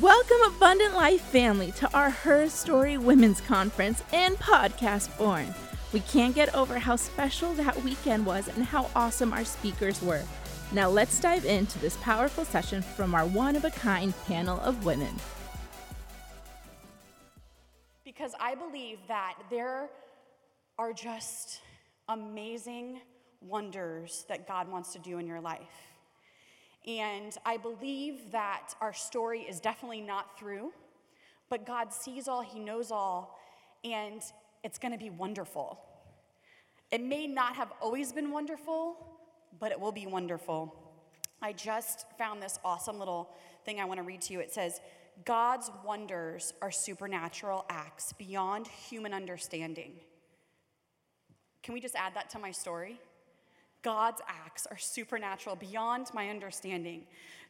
Welcome, Abundant Life family, to our Her Story Women's Conference and podcast born. We can't get over how special that weekend was and how awesome our speakers were. Now, let's dive into this powerful session from our one of a kind panel of women. Because I believe that there are just amazing wonders that God wants to do in your life. And I believe that our story is definitely not through, but God sees all, He knows all, and it's gonna be wonderful. It may not have always been wonderful, but it will be wonderful. I just found this awesome little thing I wanna read to you. It says, God's wonders are supernatural acts beyond human understanding. Can we just add that to my story? God's acts are supernatural beyond my understanding.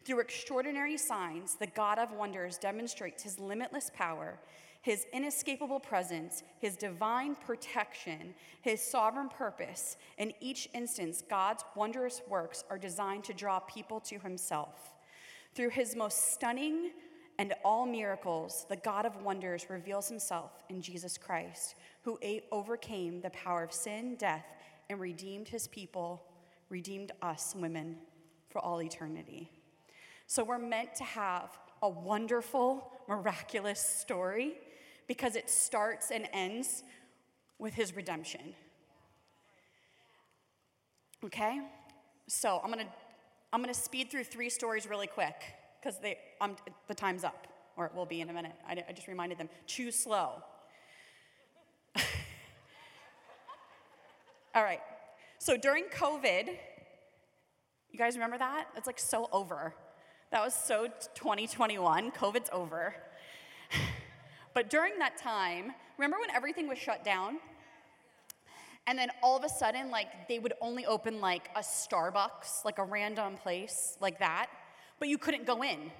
Through extraordinary signs, the God of wonders demonstrates his limitless power, his inescapable presence, his divine protection, his sovereign purpose. In each instance, God's wondrous works are designed to draw people to himself. Through his most stunning and all miracles, the God of wonders reveals himself in Jesus Christ, who overcame the power of sin, death, and redeemed his people, redeemed us women for all eternity. So we're meant to have a wonderful, miraculous story because it starts and ends with his redemption. Okay? So I'm gonna I'm gonna speed through three stories really quick because the time's up, or it will be in a minute. I, I just reminded them. Choose slow. All right. So during COVID, you guys remember that? It's like so over. That was so 2021. COVID's over. but during that time, remember when everything was shut down? And then all of a sudden, like they would only open like a Starbucks, like a random place like that, but you couldn't go in.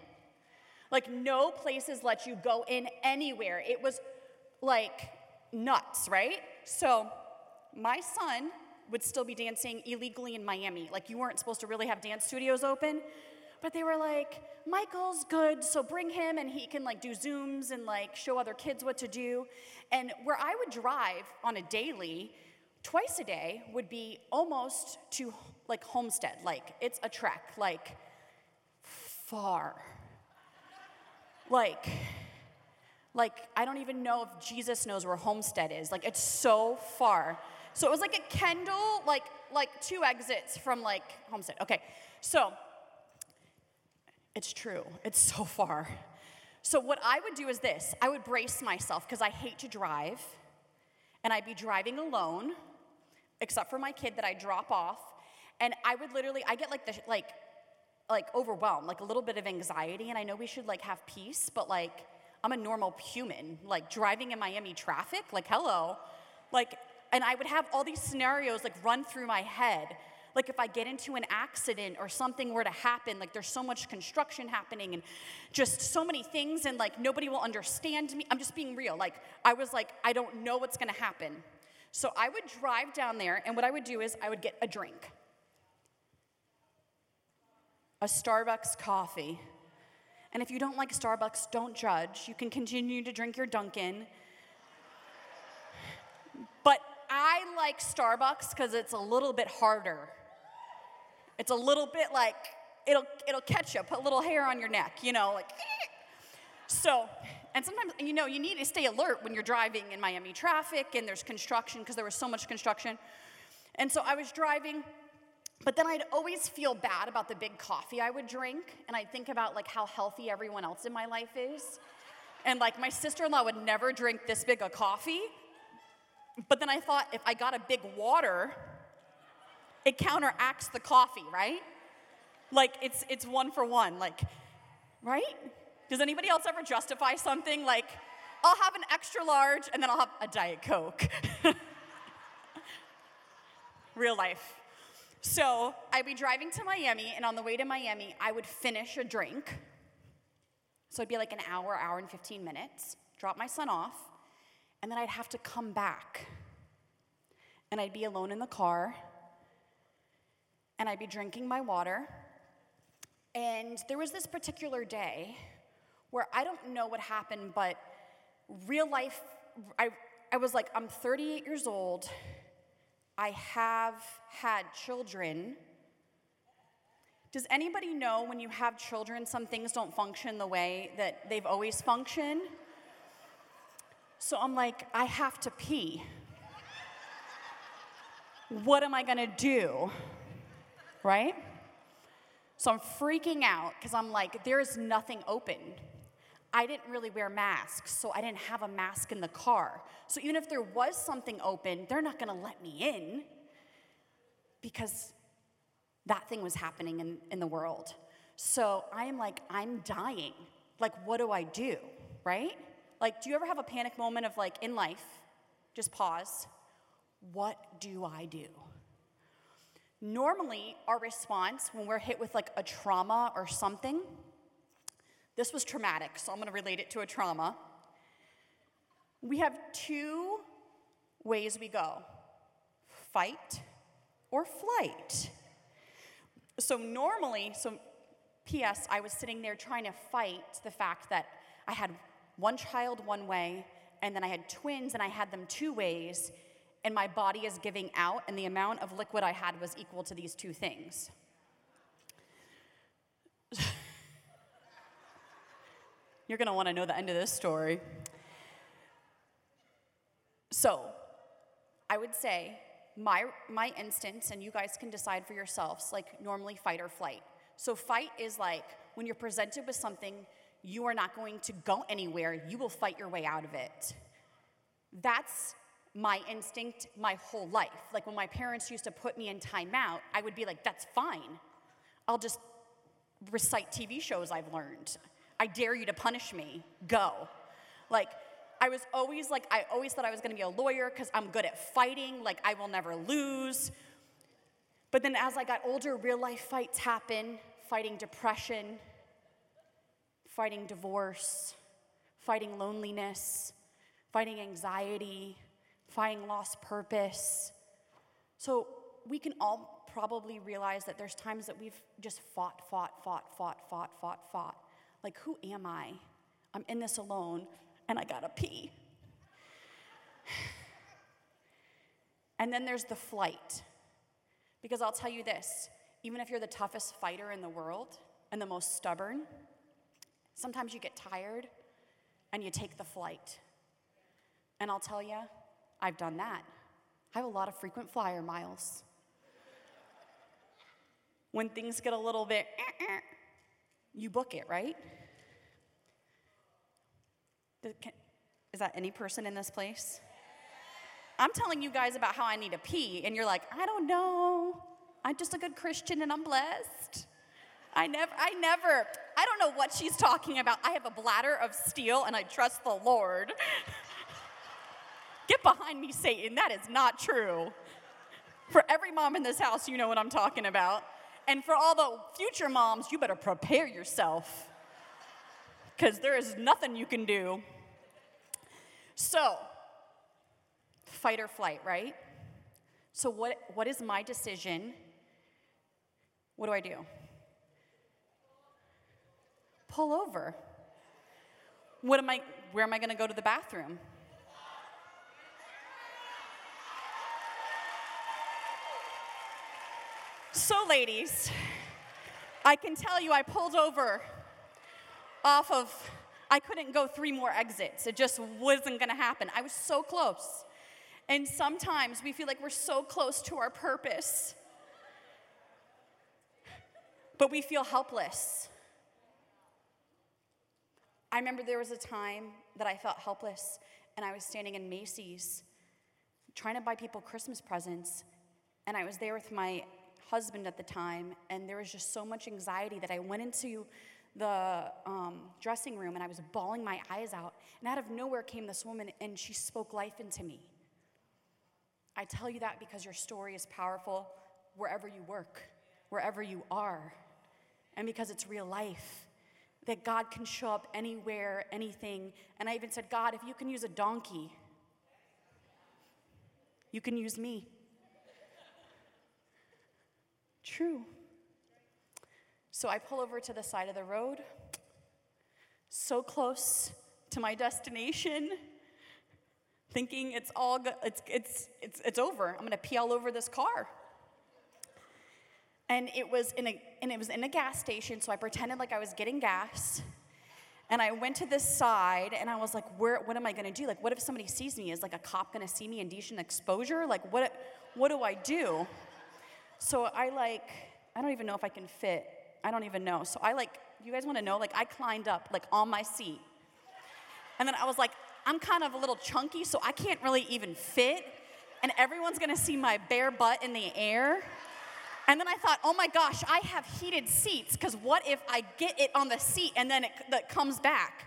Like no places let you go in anywhere. It was like nuts, right? So my son would still be dancing illegally in Miami. Like, you weren't supposed to really have dance studios open. But they were like, Michael's good, so bring him and he can like do Zooms and like show other kids what to do. And where I would drive on a daily, twice a day, would be almost to like Homestead. Like, it's a trek, like, far. Like, like, I don't even know if Jesus knows where Homestead is. Like, it's so far. So it was like a Kendall, like like two exits from like Homestead. Okay, so it's true. It's so far. So what I would do is this: I would brace myself because I hate to drive, and I'd be driving alone, except for my kid that I drop off, and I would literally I get like the like like overwhelmed, like a little bit of anxiety, and I know we should like have peace, but like I'm a normal human, like driving in Miami traffic, like hello, like and I would have all these scenarios like run through my head. Like if I get into an accident or something were to happen, like there's so much construction happening and just so many things, and like nobody will understand me. I'm just being real. Like I was like, I don't know what's gonna happen. So I would drive down there, and what I would do is I would get a drink a Starbucks coffee. And if you don't like Starbucks, don't judge. You can continue to drink your Dunkin'. But I like Starbucks because it's a little bit harder. It's a little bit like it'll it'll catch you, put a little hair on your neck, you know, like. So, and sometimes you know you need to stay alert when you're driving in Miami traffic and there's construction because there was so much construction. And so I was driving, but then I'd always feel bad about the big coffee I would drink, and I'd think about like how healthy everyone else in my life is. And like my sister-in-law would never drink this big a coffie, but then I thought if I got a big water, it counteracts the coffee, right? Like it's it's one for one, like, right? Does anybody else ever justify something like, I'll have an extra large and then I'll have a Diet Coke? Real life. So I'd be driving to Miami, and on the way to Miami, I would finish a drink. So it'd be like an hour, hour and 15 minutes, drop my son off, and then I'd have to come back. And I'd be alone in the car. And I'd be drinking my water. And there was this particular day where I don't know what happened, but real life, I, I was like, I'm 38 years old. I have had children. Does anybody know when you have children, some things don't function the way that they've always functioned? So I'm like, I have to pee. What am I gonna do? Right? So I'm freaking out because I'm like, there is nothing open. I didn't really wear masks, so I didn't have a mask in the car. So even if there was something open, they're not gonna let me in because that thing was happening in, in the world. So I am like, I'm dying. Like, what do I do? Right? Like, do you ever have a panic moment of like in life? Just pause. What do I do? Normally, our response when we're hit with like a trauma or something, this was traumatic, so I'm gonna relate it to a trauma. We have two ways we go fight or flight. So, normally, so P.S., I was sitting there trying to fight the fact that I had one child one way, and then I had twins and I had them two ways, and my body is giving out, and the amount of liquid I had was equal to these two things. You're gonna wanna know the end of this story. So, I would say my, my instance, and you guys can decide for yourselves, like normally fight or flight. So, fight is like when you're presented with something, you are not going to go anywhere, you will fight your way out of it. That's my instinct my whole life. Like when my parents used to put me in timeout, I would be like, that's fine. I'll just recite TV shows I've learned. I dare you to punish me. Go. Like, I was always like, I always thought I was gonna be a lawyer because I'm good at fighting, like, I will never lose. But then as I got older, real life fights happen fighting depression, fighting divorce, fighting loneliness, fighting anxiety, find lost purpose. So we can all probably realize that there's times that we've just fought, fought, fought, fought, fought, fought, fought. Like, who am I? I'm in this alone and I gotta pee. And then there's the flight. Because I'll tell you this even if you're the toughest fighter in the world and the most stubborn, sometimes you get tired and you take the flight. And I'll tell you, I've done that. I have a lot of frequent flyer miles. When things get a little bit, eh, eh, you book it, right? Is that any person in this place? I'm telling you guys about how I need to pee, and you're like, I don't know. I'm just a good Christian and I'm blessed. I never, I never, I don't know what she's talking about. I have a bladder of steel and I trust the Lord. Get behind me, Satan. That is not true. For every mom in this house, you know what I'm talking about. And for all the future moms, you better prepare yourself because there is nothing you can do. So, fight or flight, right? So, what, what is my decision? What do I do? Pull over. What am I, where am I going to go to the bathroom? So, ladies, I can tell you I pulled over off of, I couldn't go three more exits. It just wasn't gonna happen. I was so close. And sometimes we feel like we're so close to our purpose, but we feel helpless. I remember there was a time that I felt helpless, and I was standing in Macy's trying to buy people Christmas presents, and I was there with my husband at the time, and there was just so much anxiety that I went into the um, dressing room and I was bawling my eyes out. And out of nowhere came this woman, and she spoke life into me. I tell you that because your story is powerful wherever you work, wherever you are, and because it's real life. That God can show up anywhere, anything. And I even said, God, if you can use a donkey, you can use me. True. So I pull over to the side of the road, so close to my destination, thinking it's all go- it's, it's, it's, it's over. I'm gonna pee all over this car. And it was in a and it was in a gas station, so I pretended like I was getting gas. And I went to this side and I was like, where what am I gonna do? Like, what if somebody sees me? Is like a cop gonna see me indecent exposure? Like what what do I do? So I like, I don't even know if I can fit. I don't even know. So I like, you guys wanna know? Like I climbed up like on my seat. And then I was like, I'm kind of a little chunky, so I can't really even fit. And everyone's gonna see my bare butt in the air. And then I thought, oh my gosh, I have heated seats, because what if I get it on the seat and then it that comes back?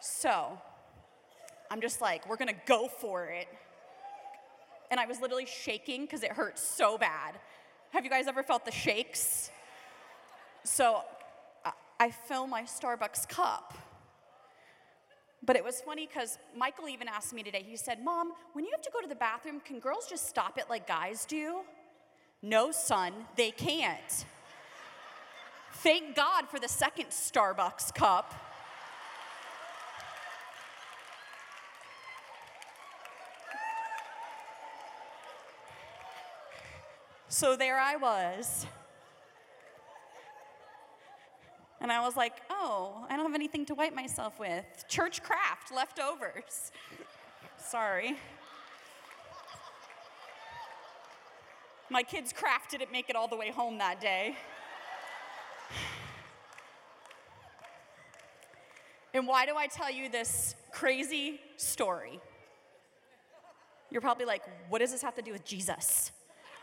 So, I'm just like, we're gonna go for it. And I was literally shaking because it hurt so bad. Have you guys ever felt the shakes? So, I fill my Starbucks cup. But it was funny because Michael even asked me today, he said, Mom, when you have to go to the bathroom, can girls just stop it like guys do? No, son, they can't. Thank God for the second Starbucks cup. So there I was. And I was like, oh, I don't have anything to wipe myself with. Church craft, leftovers. Sorry. My kids' craft didn't make it all the way home that day. And why do I tell you this crazy story? You're probably like, what does this have to do with Jesus?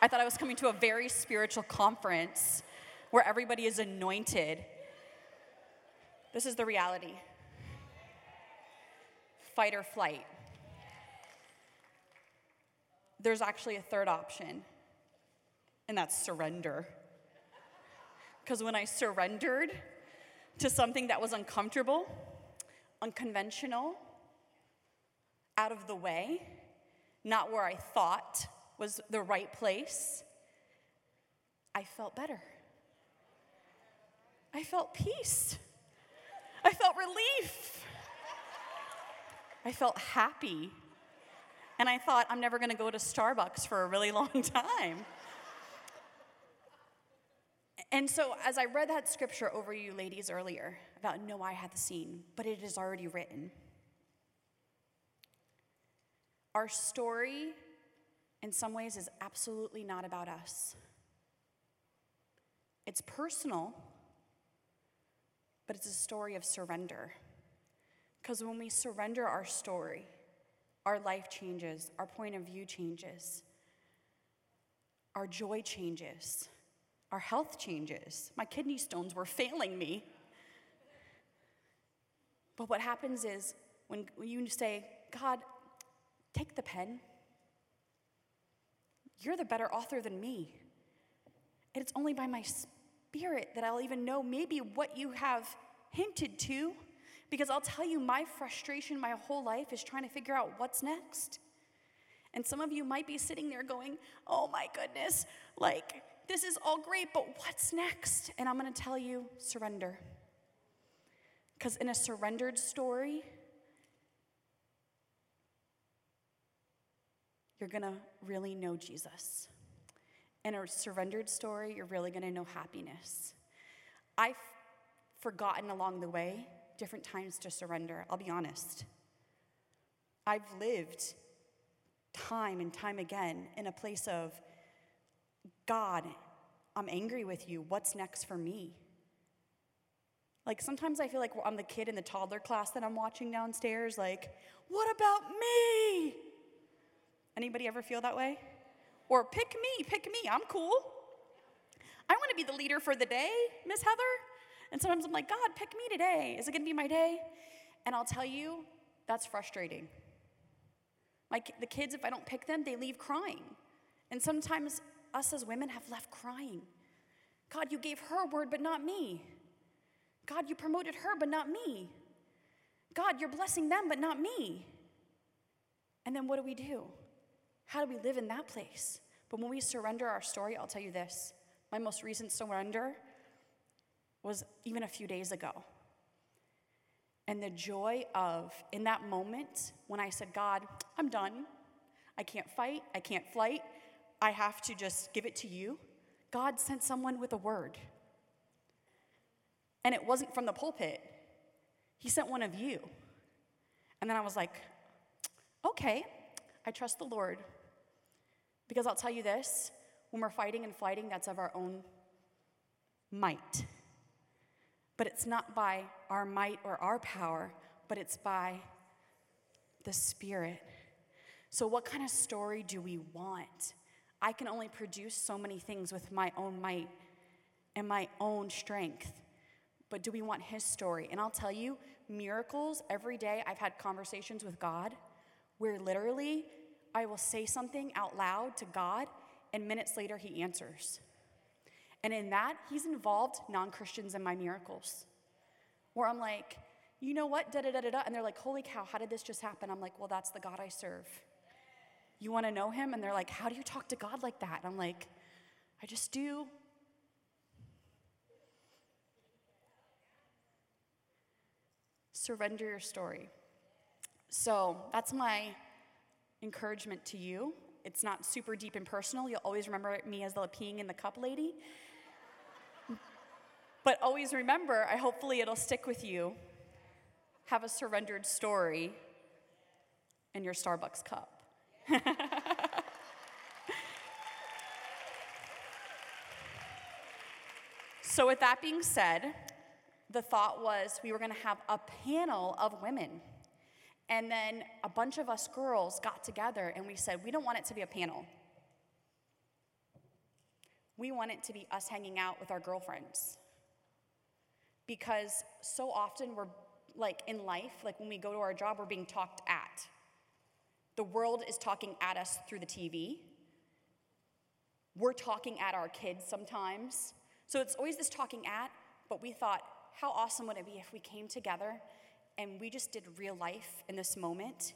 I thought I was coming to a very spiritual conference where everybody is anointed. This is the reality fight or flight. There's actually a third option, and that's surrender. Because when I surrendered to something that was uncomfortable, unconventional, out of the way, not where I thought was the right place, I felt better. I felt peace. I felt relief. I felt happy. And I thought, I'm never gonna go to Starbucks for a really long time. And so, as I read that scripture over you ladies earlier about no eye hath seen, but it is already written. Our story, in some ways, is absolutely not about us. It's personal, but it's a story of surrender. Because when we surrender our story, our life changes, our point of view changes, our joy changes, our health changes. My kidney stones were failing me. But what happens is when you say, God, take the pen, you're the better author than me. And it's only by my spirit that I'll even know maybe what you have hinted to. Because I'll tell you, my frustration my whole life is trying to figure out what's next. And some of you might be sitting there going, oh my goodness, like, this is all great, but what's next? And I'm gonna tell you, surrender. Because in a surrendered story, you're gonna really know Jesus. In a surrendered story, you're really gonna know happiness. I've forgotten along the way different times to surrender, I'll be honest. I've lived time and time again in a place of, God, I'm angry with you. What's next for me? Like sometimes I feel like I'm the kid in the toddler class that I'm watching downstairs, like, what about me? Anybody ever feel that way? Or pick me, pick me, I'm cool. I want to be the leader for the day, Miss Heather. And sometimes I'm like, God, pick me today. Is it going to be my day? And I'll tell you, that's frustrating. Like the kids, if I don't pick them, they leave crying. And sometimes us as women have left crying. God, you gave her word, but not me. God, you promoted her, but not me. God, you're blessing them, but not me. And then what do we do? How do we live in that place? But when we surrender our story, I'll tell you this my most recent surrender was even a few days ago. And the joy of, in that moment, when I said, God, I'm done. I can't fight. I can't flight. I have to just give it to you. God sent someone with a word. And it wasn't from the pulpit, He sent one of you. And then I was like, okay, I trust the Lord. Because I'll tell you this when we're fighting and fighting, that's of our own might. But it's not by our might or our power, but it's by the Spirit. So, what kind of story do we want? I can only produce so many things with my own might and my own strength. But do we want His story? And I'll tell you, miracles every day, I've had conversations with God where literally I will say something out loud to God, and minutes later, He answers. And in that, He's involved non Christians in my miracles. Where I'm like, you know what, da da da da da. And they're like, holy cow, how did this just happen? I'm like, well, that's the God I serve. You want to know Him? And they're like, how do you talk to God like that? And I'm like, I just do. Surrender your story. So that's my encouragement to you. It's not super deep and personal. You'll always remember me as the peeing in the cup lady. but always remember, I hopefully it'll stick with you. Have a surrendered story in your Starbucks cup. so, with that being said, the thought was we were going to have a panel of women. And then a bunch of us girls got together and we said, we don't want it to be a panel. We want it to be us hanging out with our girlfriends. Because so often we're like in life, like when we go to our job, we're being talked at. The world is talking at us through the TV. We're talking at our kids sometimes. So it's always this talking at, but we thought, how awesome would it be if we came together and we just did real life in this moment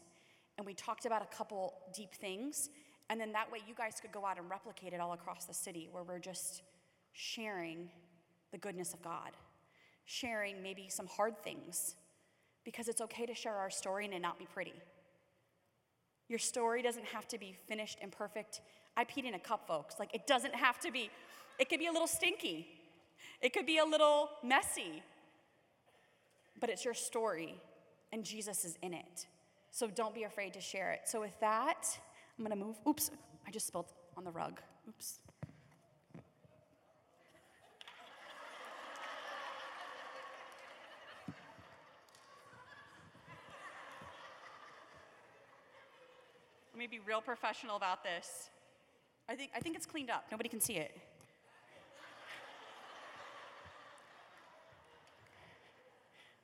and we talked about a couple deep things and then that way you guys could go out and replicate it all across the city where we're just sharing the goodness of God, sharing maybe some hard things because it's okay to share our story and it not be pretty. Your story doesn't have to be finished and perfect. I peed in a cup, folks. Like, it doesn't have to be. It could be a little stinky, it could be a little messy, but it's your story, and Jesus is in it. So don't be afraid to share it. So, with that, I'm gonna move. Oops, I just spilled on the rug. Oops. Let me be real professional about this. I think, I think it's cleaned up. Nobody can see it.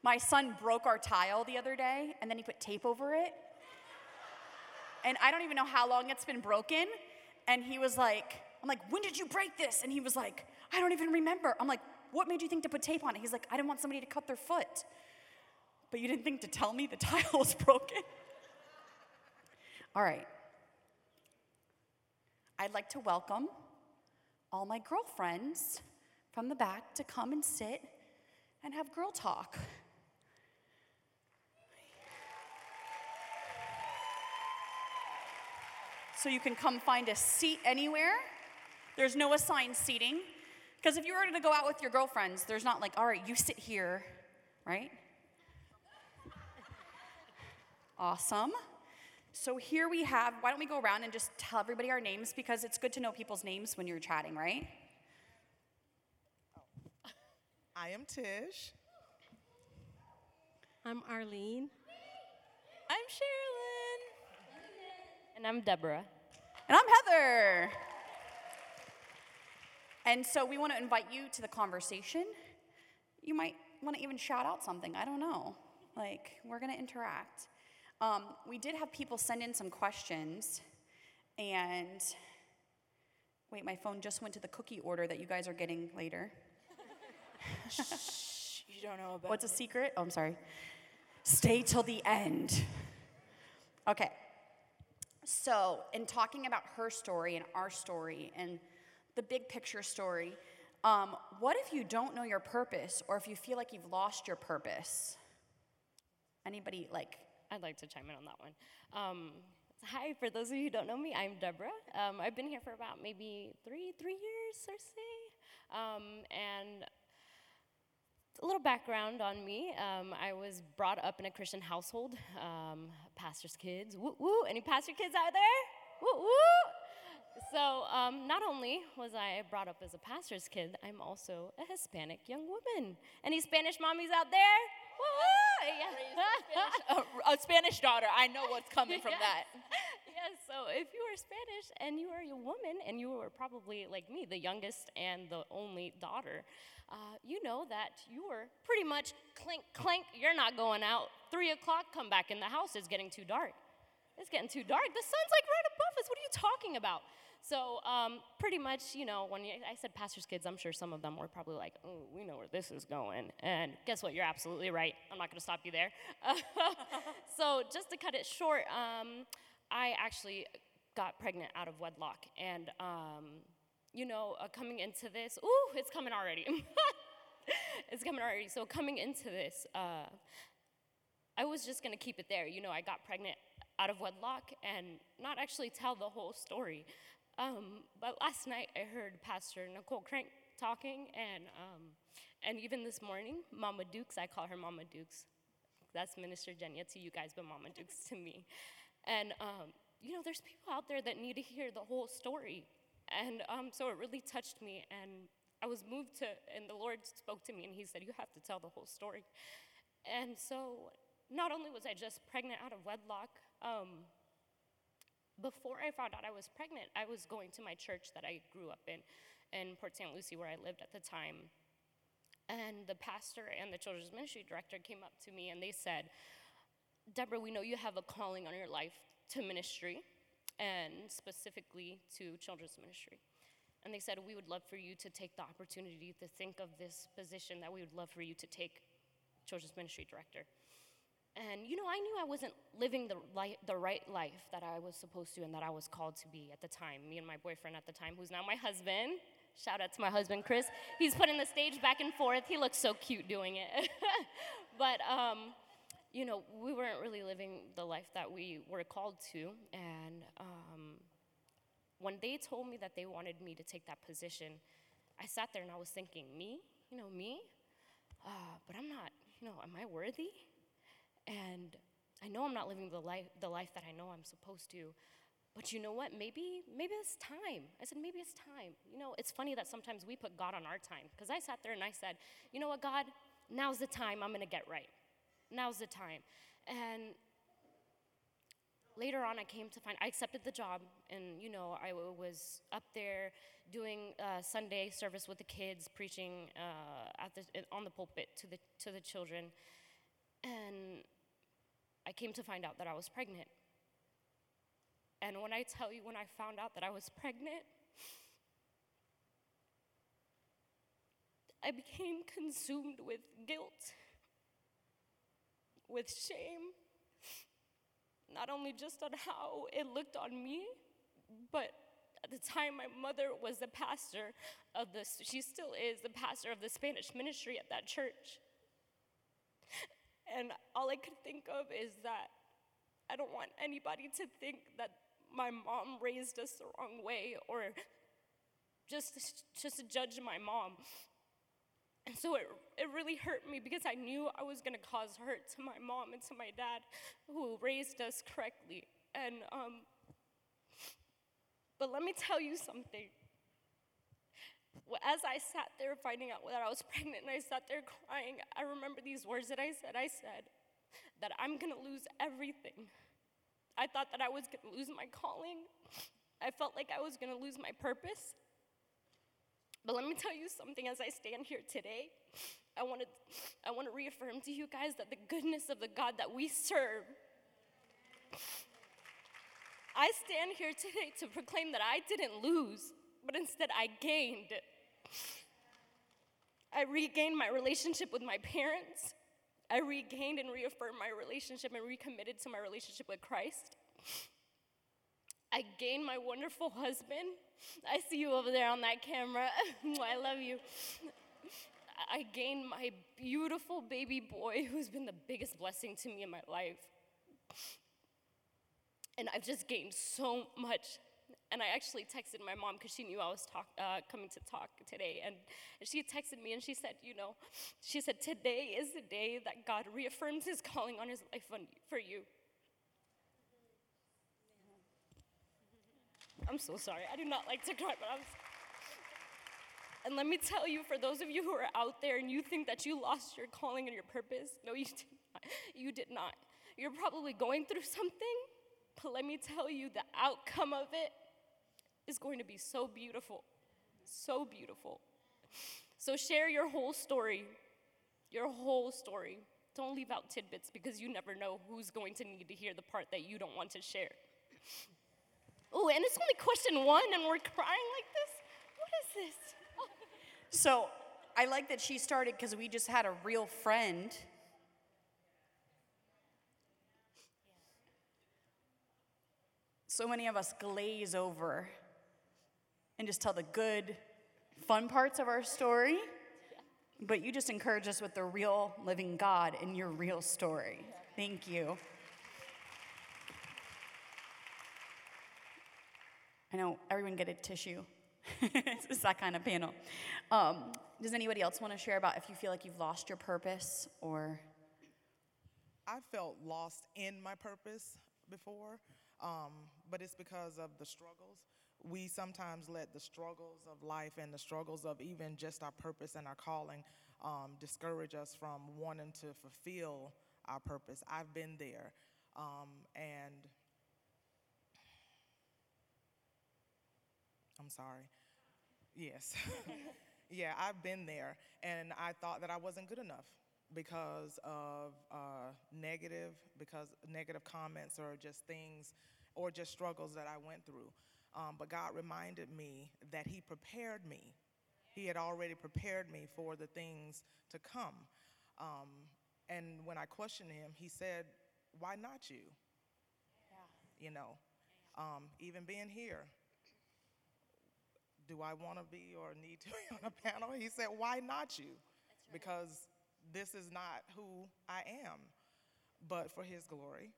My son broke our tile the other day, and then he put tape over it. And I don't even know how long it's been broken. And he was like, I'm like, when did you break this? And he was like, I don't even remember. I'm like, what made you think to put tape on it? He's like, I didn't want somebody to cut their foot. But you didn't think to tell me the tile was broken? All right. I'd like to welcome all my girlfriends from the back to come and sit and have girl talk. So you can come find a seat anywhere. There's no assigned seating. Because if you were to go out with your girlfriends, there's not like, all right, you sit here, right? Awesome. So here we have, why don't we go around and just tell everybody our names because it's good to know people's names when you're chatting, right? I am Tish. I'm Arlene. I'm Sherilyn. And I'm Deborah. And I'm Heather. And so we want to invite you to the conversation. You might want to even shout out something. I don't know. Like, we're going to interact. Um, we did have people send in some questions, and wait, my phone just went to the cookie order that you guys are getting later. Shh, you don't know about What's a secret? Oh, I'm sorry. Stay till the end. Okay. So, in talking about her story and our story and the big picture story. Um, what if you don't know your purpose or if you feel like you've lost your purpose? Anybody like I'd like to chime in on that one. Um, hi, for those of you who don't know me, I'm Deborah. Um, I've been here for about maybe three, three years or so. Um, and a little background on me. Um, I was brought up in a Christian household, um, pastor's kids. Woo woo! Any pastor kids out there? Woo woo! So, um, not only was I brought up as a pastor's kid, I'm also a Hispanic young woman. Any Spanish mommies out there? Woo woo! Yeah. a, a Spanish daughter. I know what's coming from that. yes, so if you are Spanish and you are a woman and you are probably like me, the youngest and the only daughter, uh, you know that you were pretty much clink, clink, you're not going out. Three o'clock, come back in the house, it's getting too dark. It's getting too dark. The sun's like right above us. What are you talking about? So, um, pretty much, you know, when I said pastor's kids, I'm sure some of them were probably like, oh, we know where this is going. And guess what? You're absolutely right. I'm not going to stop you there. so, just to cut it short, um, I actually got pregnant out of wedlock. And, um, you know, uh, coming into this, ooh, it's coming already. it's coming already. So, coming into this, uh, I was just to keep it there. You know, I got pregnant out of wedlock and not actually tell the whole story. Um, but last night I heard Pastor Nicole Crank talking, and, um, and even this morning, Mama Dukes, I call her Mama Dukes. That's Minister Jenya to you guys, but Mama Dukes to me. And, um, you know, there's people out there that need to hear the whole story. And um, so it really touched me, and I was moved to, and the Lord spoke to me, and He said, You have to tell the whole story. And so not only was I just pregnant out of wedlock, um, before I found out I was pregnant, I was going to my church that I grew up in, in Port St. Lucie, where I lived at the time. And the pastor and the children's ministry director came up to me and they said, Deborah, we know you have a calling on your life to ministry and specifically to children's ministry. And they said, We would love for you to take the opportunity to think of this position that we would love for you to take children's ministry director. And you know, I knew I wasn't living the, li- the right life that I was supposed to and that I was called to be at the time. Me and my boyfriend at the time, who's now my husband. Shout out to my husband, Chris. He's putting the stage back and forth. He looks so cute doing it. but, um, you know, we weren't really living the life that we were called to. And um, when they told me that they wanted me to take that position, I sat there and I was thinking, me? You know, me? Uh, but I'm not, you know, am I worthy? And I know I'm not living the life, the life that I know I'm supposed to. But you know what? Maybe, maybe it's time. I said, maybe it's time. You know, it's funny that sometimes we put God on our time. Because I sat there and I said, you know what, God, now's the time I'm going to get right. Now's the time. And later on, I came to find, I accepted the job. And, you know, I was up there doing uh, Sunday service with the kids, preaching uh, at the, on the pulpit to the, to the children. And I came to find out that I was pregnant. And when I tell you, when I found out that I was pregnant, I became consumed with guilt, with shame, not only just on how it looked on me, but at the time my mother was the pastor of the she still is the pastor of the Spanish ministry at that church. And all I could think of is that I don't want anybody to think that my mom raised us the wrong way or just, just to judge my mom. And so it, it really hurt me because I knew I was going to cause hurt to my mom and to my dad who raised us correctly. And, um, but let me tell you something as I sat there finding out that I was pregnant and I sat there crying, I remember these words that I said. I said that I'm gonna lose everything. I thought that I was gonna lose my calling. I felt like I was gonna lose my purpose. But let me tell you something as I stand here today. I want to I want to reaffirm to you guys that the goodness of the God that we serve I stand here today to proclaim that I didn't lose but instead I gained. I regained my relationship with my parents. I regained and reaffirmed my relationship and recommitted to my relationship with Christ. I gained my wonderful husband I see you over there on that camera. I love you. I gained my beautiful baby boy who's been the biggest blessing to me in my life. And I've just gained so much. And I actually texted my mom because she knew I was talk, uh, coming to talk today. And she texted me and she said, You know, she said, Today is the day that God reaffirms his calling on his life on, for you. I'm so sorry. I do not like to cry, but I'm. And let me tell you, for those of you who are out there and you think that you lost your calling and your purpose, no, you did not. You did not. You're probably going through something, but let me tell you, the outcome of it is going to be so beautiful. So beautiful. So share your whole story. Your whole story. Don't leave out tidbits because you never know who's going to need to hear the part that you don't want to share. Oh, and it's only question one, and we're crying like this? What is this? So I like that she started because we just had a real friend. So many of us glaze over and just tell the good, fun parts of our story. But you just encourage us with the real living God in your real story. Thank you. I know everyone get a tissue. it's that kind of panel. Um, does anybody else want to share about if you feel like you've lost your purpose or? I felt lost in my purpose before, um, but it's because of the struggles. We sometimes let the struggles of life and the struggles of even just our purpose and our calling um, discourage us from wanting to fulfill our purpose. I've been there, um, and I'm sorry. Yes. yeah, I've been there, and I thought that I wasn't good enough because of uh, negative, because negative comments or just things, or just struggles that I went through. Um, but God reminded me that He prepared me. He had already prepared me for the things to come. Um, and when I questioned Him, He said, "Why not you?" Yeah. You know, um, even being here, do I want to be or need to be on a panel? He said, why not you? Right. Because this is not who I am, but for his glory.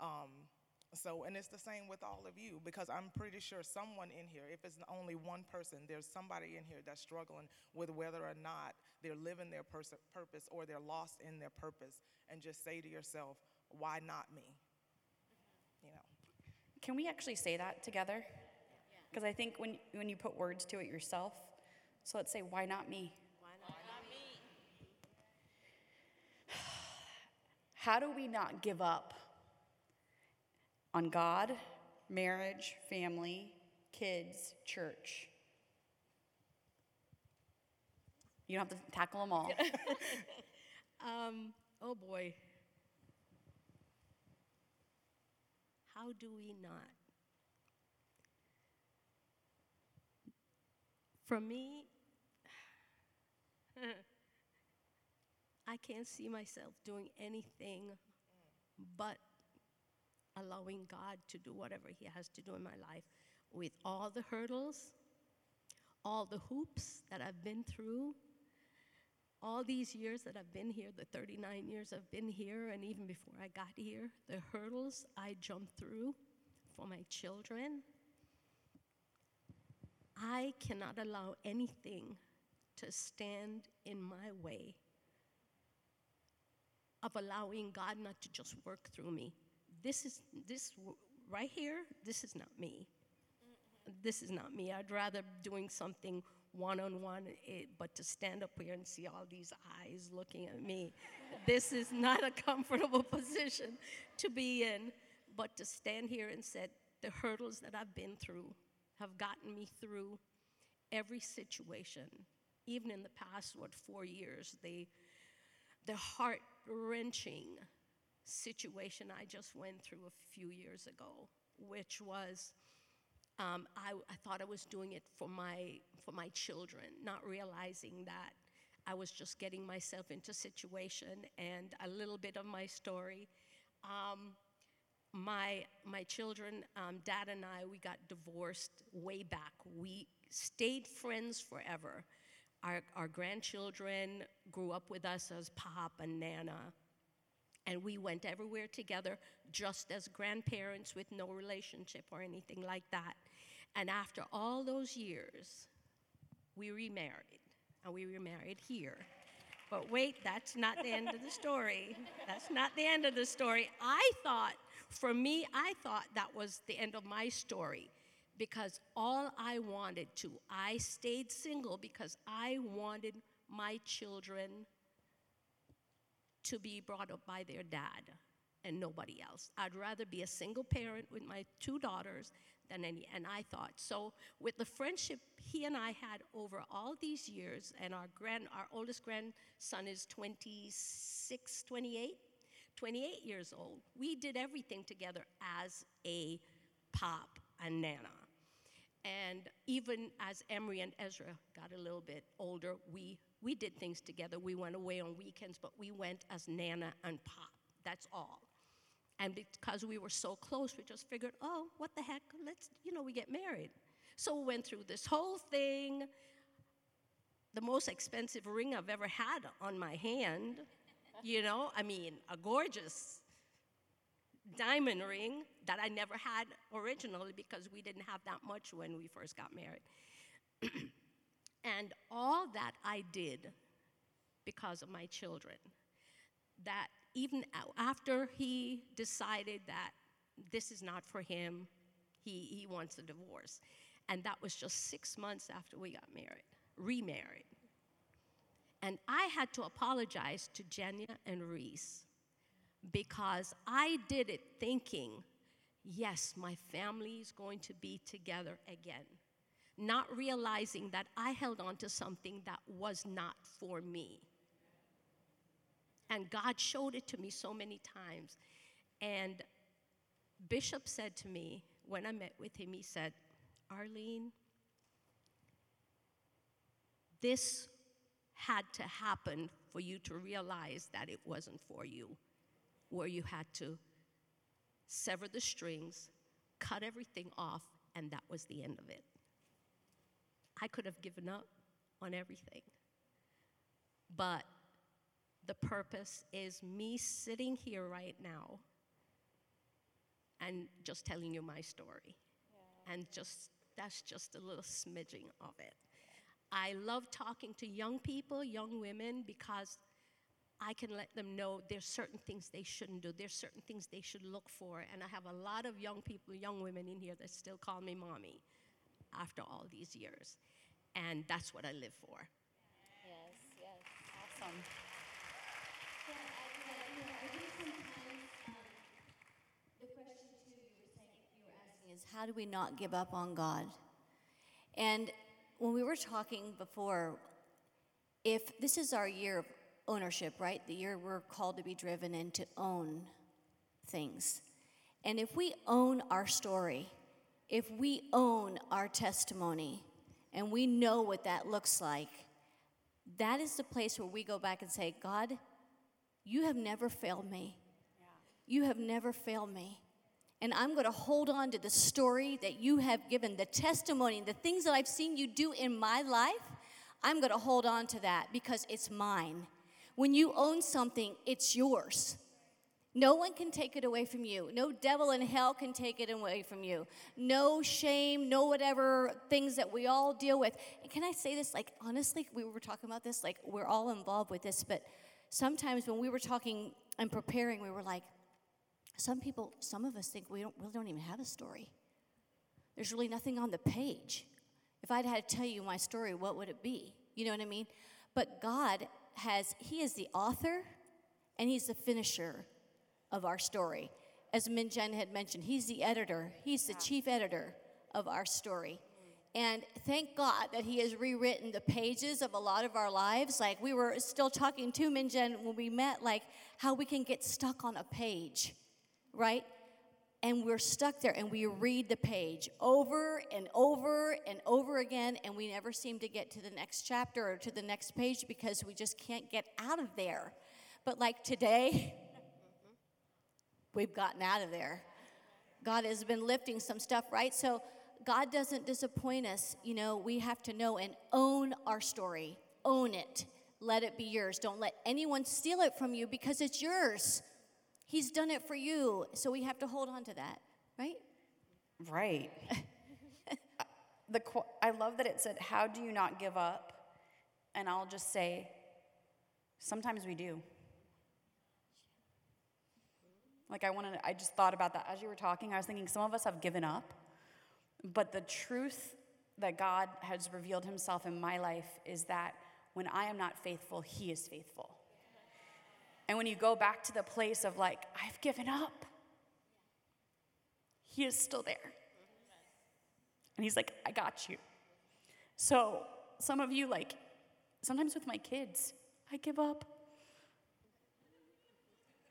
Um, so, and it's the same with all of you because I'm pretty sure someone in here, if it's only one person, there's somebody in here that's struggling with whether or not they're living their pers- purpose or they're lost in their purpose. And just say to yourself, why not me? Mm-hmm. You know. Can we actually say that together? Because I think when, when you put words to it yourself, so let's say, why not me? Why not, me? How do we not give up on God, marriage, family, kids, church? You don't have to tackle them all. um, oh boy. How do we not? For me, I can't see myself doing anything but allowing God to do whatever He has to do in my life with all the hurdles, all the hoops that I've been through, all these years that I've been here, the 39 years I've been here, and even before I got here, the hurdles I jumped through for my children, I cannot allow anything to stand in my way of allowing God not to just work through me. This is this right here, this is not me. This is not me. I'd rather doing something one on one, but to stand up here and see all these eyes looking at me, this is not a comfortable position to be in. But to stand here and say the hurdles that I've been through, have gotten me through every situation, even in the past, what, four years. The, the heart wrenching situation I just went through a few years ago, which was um, I, I thought I was doing it for my, for my children, not realizing that I was just getting myself into situation and a little bit of my story. Um, my my children, um, dad and I, we got divorced way back. We stayed friends forever. Our, our grandchildren grew up with us as Pop and Nana, and we went everywhere together, just as grandparents with no relationship or anything like that. And after all those years, we remarried, and we remarried here. But wait, that's not the end of the story. That's not the end of the story. I thought, for me, I thought that was the end of my story because all I wanted to, I stayed single because I wanted my children to be brought up by their dad and nobody else. I'd rather be a single parent with my two daughters than any. And I thought so. With the friendship he and I had over all these years, and our grand, our oldest grandson is 26, 28, 28 years old. We did everything together as a pop and nana. And even as Emery and Ezra got a little bit older, we, we did things together. We went away on weekends, but we went as Nana and Pop. That's all. And because we were so close, we just figured, oh, what the heck, let's, you know, we get married. So we went through this whole thing. The most expensive ring I've ever had on my hand, you know, I mean, a gorgeous diamond ring that I never had originally because we didn't have that much when we first got married. and all that I did because of my children. That even after he decided that this is not for him, he, he wants a divorce. And that was just six months after we got married, remarried. And I had to apologize to Jenya and Reese because I did it thinking, yes, my family is going to be together again. Not realizing that I held on to something that was not for me. And God showed it to me so many times. And Bishop said to me when I met with him, he said, Arlene, this had to happen for you to realize that it wasn't for you, where you had to sever the strings, cut everything off, and that was the end of it. I could have given up on everything. But the purpose is me sitting here right now and just telling you my story. Yeah. And just that's just a little smidging of it. I love talking to young people, young women, because I can let them know there's certain things they shouldn't do. There's certain things they should look for. And I have a lot of young people, young women in here that still call me mommy after all these years. And that's what I live for. Yes, yes. Awesome. The question to you you were asking is how do we not give up on God? And when we were talking before, if this is our year of ownership, right? The year we're called to be driven and to own things. And if we own our story, if we own our testimony, and we know what that looks like, that is the place where we go back and say, God, you have never failed me. Yeah. You have never failed me and I'm going to hold on to the story that you have given, the testimony, the things that I've seen you do in my life. I'm going to hold on to that because it's mine. When you own something, it's yours. No one can take it away from you. No devil in hell can take it away from you. No shame, no whatever things that we all deal with. And can I say this? Like, honestly, we were talking about this, like, we're all involved with this, but sometimes when we were talking and preparing, we were like, some people, some of us think we don't, really don't even have a story. There's really nothing on the page. If I'd had to tell you my story, what would it be? You know what I mean? But God has, He is the author and He's the finisher of our story. As Minjen had mentioned, He's the editor, He's the chief editor of our story. And thank God that He has rewritten the pages of a lot of our lives. Like we were still talking to Minjen when we met, like how we can get stuck on a page right? And we're stuck there and we read the page over and over and over again, and we never seem to get to the next chapter or to the next page because we just can't get out of there. But like today, we've gotten out of there. God has been lifting some stuff, right? So God doesn't disappoint us. You know, we have to know and own our story, own it. Let it be yours. Don't let anyone steal it from you because it's yours. He's done it for you. So we have to hold on to that, right? Right. the qu- I love that it said, "How do you not give up?" And I'll just say, sometimes we do. Like I wanted, I just thought about that as you were talking. I was thinking some of us have given up, but the truth that God has revealed Himself in my life is that when I am not faithful, He is faithful. And when you go back to the place of like, I've given up, He is still there. And He's like, I got you. So, some of you, like, sometimes with my kids, I give up.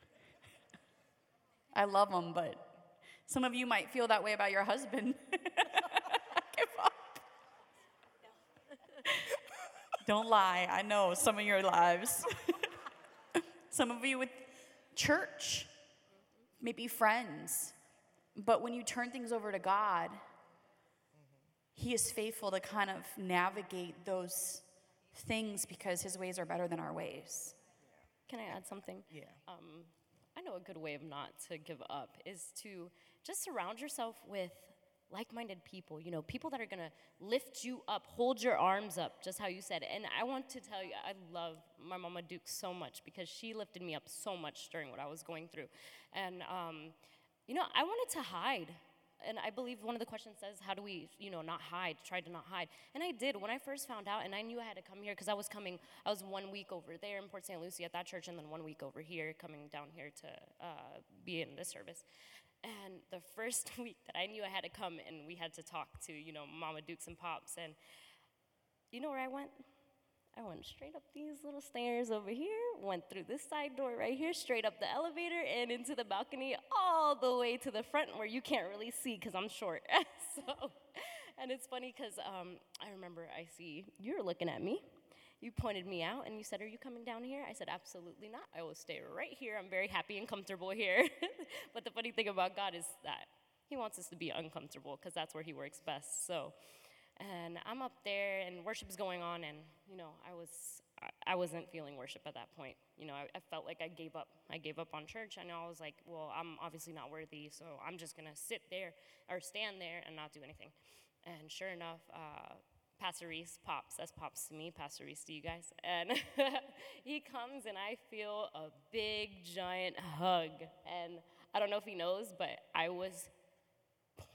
I love them, but some of you might feel that way about your husband. give up. Don't lie. I know some of your lives. Some of you with church, maybe friends. But when you turn things over to God, He is faithful to kind of navigate those things because His ways are better than our ways. Can I add something? Yeah. Um, I know a good way of not to give up is to just surround yourself with like-minded people. You know, people that are gonna lift you up, hold your arms up, just how you said. And I want to tell you, I love my mama Duke so much because she lifted me up so much during what I was going through. And um, you know, I wanted to hide and I believe one of the questions says, how do we, you know, not hide, try to not hide. And I did when I first found out, and I knew I had to come here because I was coming, I was one week over there in Port St. Lucie at that church, and then one week over here, coming down here to uh, be in this service. And the first week that I knew I had to come, and we had to talk to, you know, Mama Dukes and Pops, and you know where I went? I went straight up these little stairs over here, went through this side door right here, straight up the elevator and into the balcony, all the way to the front where you can't really see because I'm short. so, and it's funny because um, I remember I see you're looking at me. You pointed me out and you said, Are you coming down here? I said, Absolutely not. I will stay right here. I'm very happy and comfortable here. but the funny thing about God is that He wants us to be uncomfortable because that's where He works best. So, and I'm up there and worship's going on and you know I was I wasn't feeling worship at that point. You know, I, I, felt like I gave up. I gave up on church. Know I was like, well, I'm obviously not worthy, so I'm just gonna sit there or stand there and not do anything. And sure enough, uh, Pastor Reese pops. That's pops to me. Pastor Reese to you guys. And he comes and I feel a big giant hug. And I don't know if he knows, but I was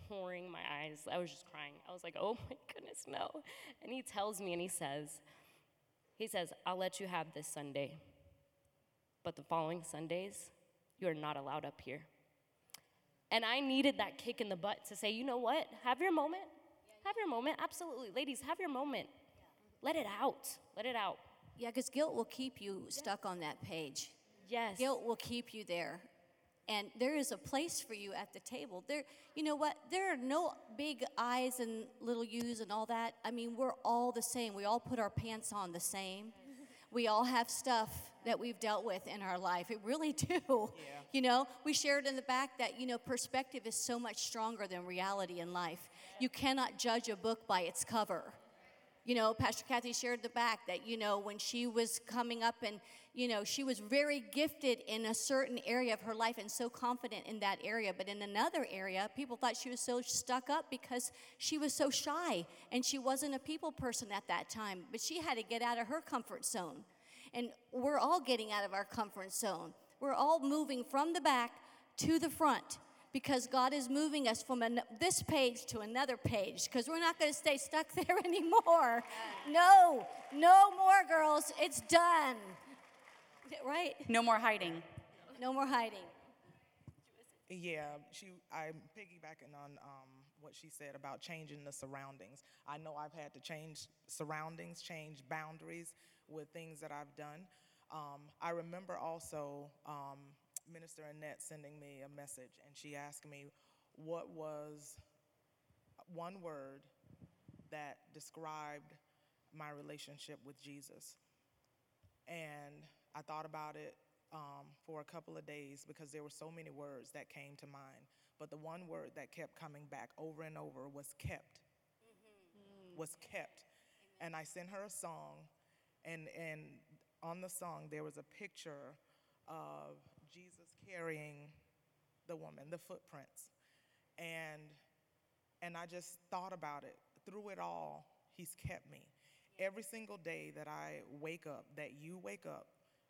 pouring my eyes. I was just crying. I was like, oh my goodness, no. And he tells me and he says, he says, I'll let you have this Sunday, but the following Sundays, you are not allowed up here. And I needed that kick in the butt to say, you know what? Have your moment. Have your moment. Absolutely. Ladies, have your moment. Let it out. Let it out. Yeah, because guilt will keep you stuck on that page. Yes. Guilt will keep you there and there is a place for you at the table there you know what there are no big i's and little u's and all that i mean we're all the same we all put our pants on the same we all have stuff that we've dealt with in our life it really do yeah. you know we shared in the back that you know perspective is so much stronger than reality in life you cannot judge a book by its cover you know, Pastor Kathy shared the back that, you know, when she was coming up and, you know, she was very gifted in a certain area of her life and so confident in that area. But in another area, people thought she was so stuck up because she was so shy and she wasn't a people person at that time. But she had to get out of her comfort zone. And we're all getting out of our comfort zone. We're all moving from the back to the front because God is moving us from an, this page to another page because we're not going to stay stuck there anymore. No, no more, girls. It's done. Right? No more hiding. No more hiding. Yeah, she. I'm piggybacking on um, what she said about changing the surroundings. I know I've had to change surroundings, change boundaries with things that I've done. Um, I remember also um, Minister Annette sending me a message, and she asked me what was one word that described my relationship with Jesus. And I thought about it um, for a couple of days because there were so many words that came to mind. But the one word that kept coming back over and over was kept. Was kept. And I sent her a song, and, and on the song, there was a picture of Jesus carrying the woman, the footprints. And, and I just thought about it. Through it all, He's kept me. Every single day that I wake up, that you wake up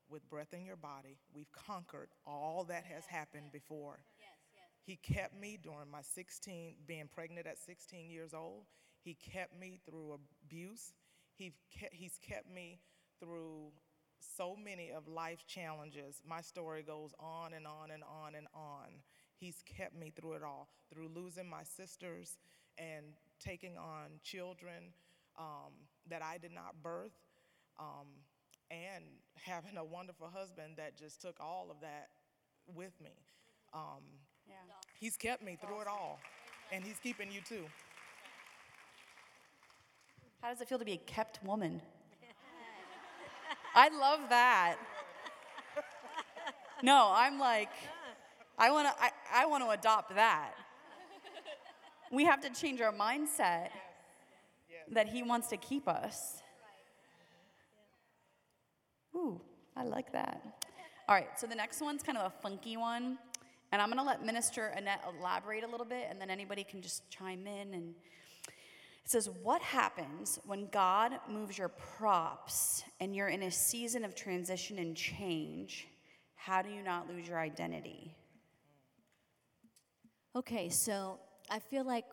with breath in your body, we've conquered all that has happened before. Yes, yes. He kept me during my 16, being pregnant at 16 years old. He kept me through abuse. He kept, he's kept me through so many of life's challenges. My story goes on and on and on and on. He's kept me through it all, through losing my sisters and taking on children um, that I did not birth, um, and having a wonderful husband that just took all of that with me. Um, Yeah. he's kept me through it all, and he's keeping you too. How does it feel to be a kept woman? I love that. No, I'm like, I want to. I, I want to adopt that. We have to change our mindset that He wants to keep us. Ooh, I like that. All right, so the next one's kind of a funky one, and I'm gonna let Minister Annette elaborate a little bit, and then anybody can just chime in and. It says, What happens when God moves your props and you're in a season of transition and change? How do you not lose your identity? Okay, so I feel like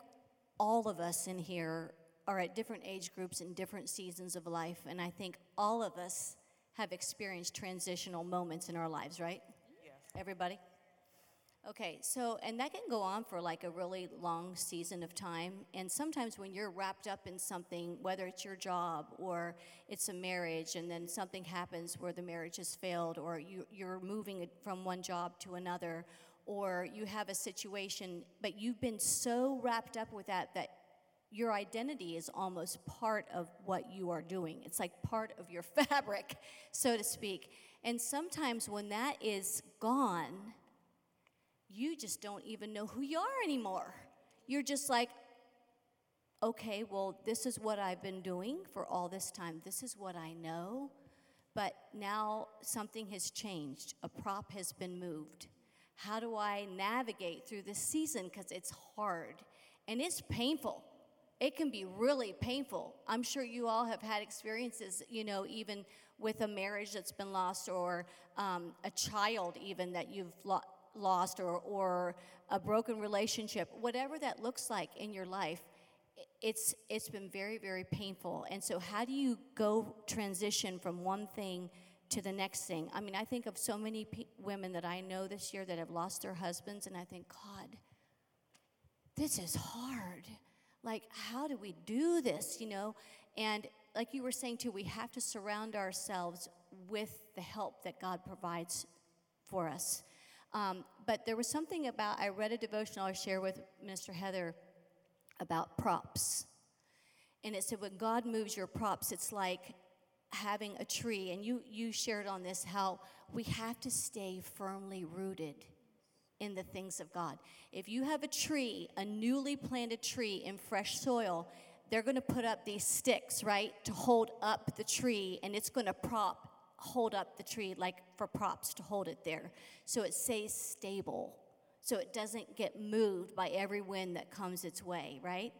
all of us in here are at different age groups and different seasons of life, and I think all of us have experienced transitional moments in our lives, right? Yes. Everybody? Okay, so, and that can go on for like a really long season of time. And sometimes when you're wrapped up in something, whether it's your job or it's a marriage, and then something happens where the marriage has failed, or you, you're moving from one job to another, or you have a situation, but you've been so wrapped up with that that your identity is almost part of what you are doing. It's like part of your fabric, so to speak. And sometimes when that is gone, you just don't even know who you are anymore. You're just like, okay, well, this is what I've been doing for all this time. This is what I know. But now something has changed. A prop has been moved. How do I navigate through this season? Because it's hard and it's painful. It can be really painful. I'm sure you all have had experiences, you know, even with a marriage that's been lost or um, a child, even that you've lo- lost or, or a broken relationship, whatever that looks like in your life, it's, it's been very, very painful. And so, how do you go transition from one thing to the next thing? I mean, I think of so many women that I know this year that have lost their husbands, and I think, God, this is hard. Like, how do we do this, you know? And like you were saying too, we have to surround ourselves with the help that God provides for us. Um, but there was something about, I read a devotional I share with Minister Heather about props. And it said, when God moves your props, it's like having a tree. And you, you shared on this how we have to stay firmly rooted in the things of God. If you have a tree, a newly planted tree in fresh soil, they're going to put up these sticks, right, to hold up the tree, and it's going to prop, hold up the tree like for props to hold it there. So it stays stable, so it doesn't get moved by every wind that comes its way, right?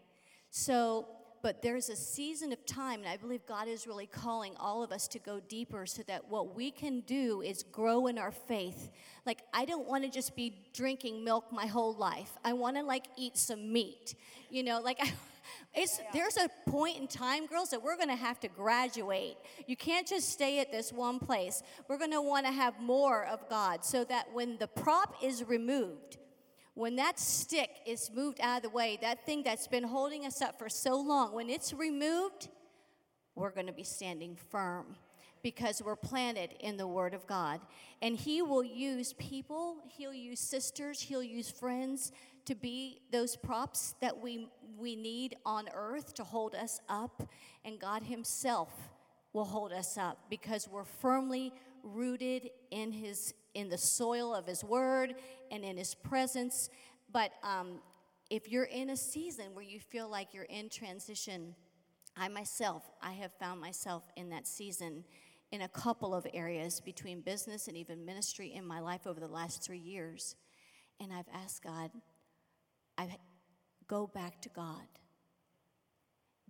So, but there's a season of time, and I believe God is really calling all of us to go deeper so that what we can do is grow in our faith. Like, I don't want to just be drinking milk my whole life. I want to, like, eat some meat. You know, like, I, it's, there's a point in time, girls, that we're going to have to graduate. You can't just stay at this one place. We're going to want to have more of God so that when the prop is removed, when that stick is moved out of the way, that thing that's been holding us up for so long, when it's removed, we're going to be standing firm because we're planted in the Word of God. And He will use people, He'll use sisters, He'll use friends to be those props that we, we need on earth to hold us up. And God Himself will hold us up because we're firmly rooted in His in the soil of His Word and in His presence. But um, if you're in a season where you feel like you're in transition, I myself, I have found myself in that season in a couple of areas between business and even ministry in my life over the last three years. And I've asked God, I go back to God.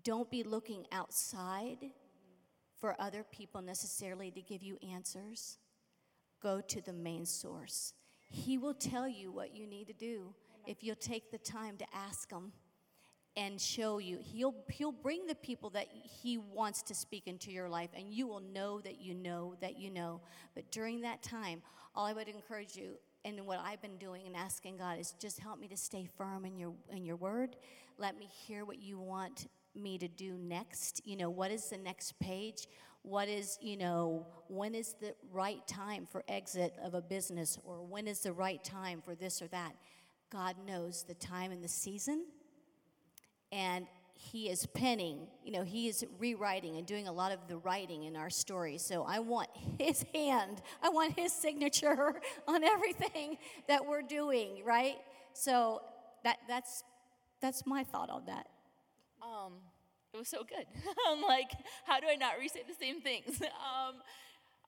Don't be looking outside for other people necessarily to give you answers. Go to the main source. He will tell you what you need to do if you'll take the time to ask Him and show you. He'll, he'll bring the people that He wants to speak into your life, and you will know that you know that you know. But during that time, all I would encourage you, and what I've been doing and asking God is just help me to stay firm in your in your word. Let me hear what you want me to do next. You know, what is the next page? What is, you know, when is the right time for exit of a business or when is the right time for this or that? God knows the time and the season. And he is penning, you know, he is rewriting and doing a lot of the writing in our story. So I want his hand, I want his signature on everything that we're doing, right? So that, that's, that's my thought on that. Um, it was so good. I'm like, how do I not re-say the same things? um,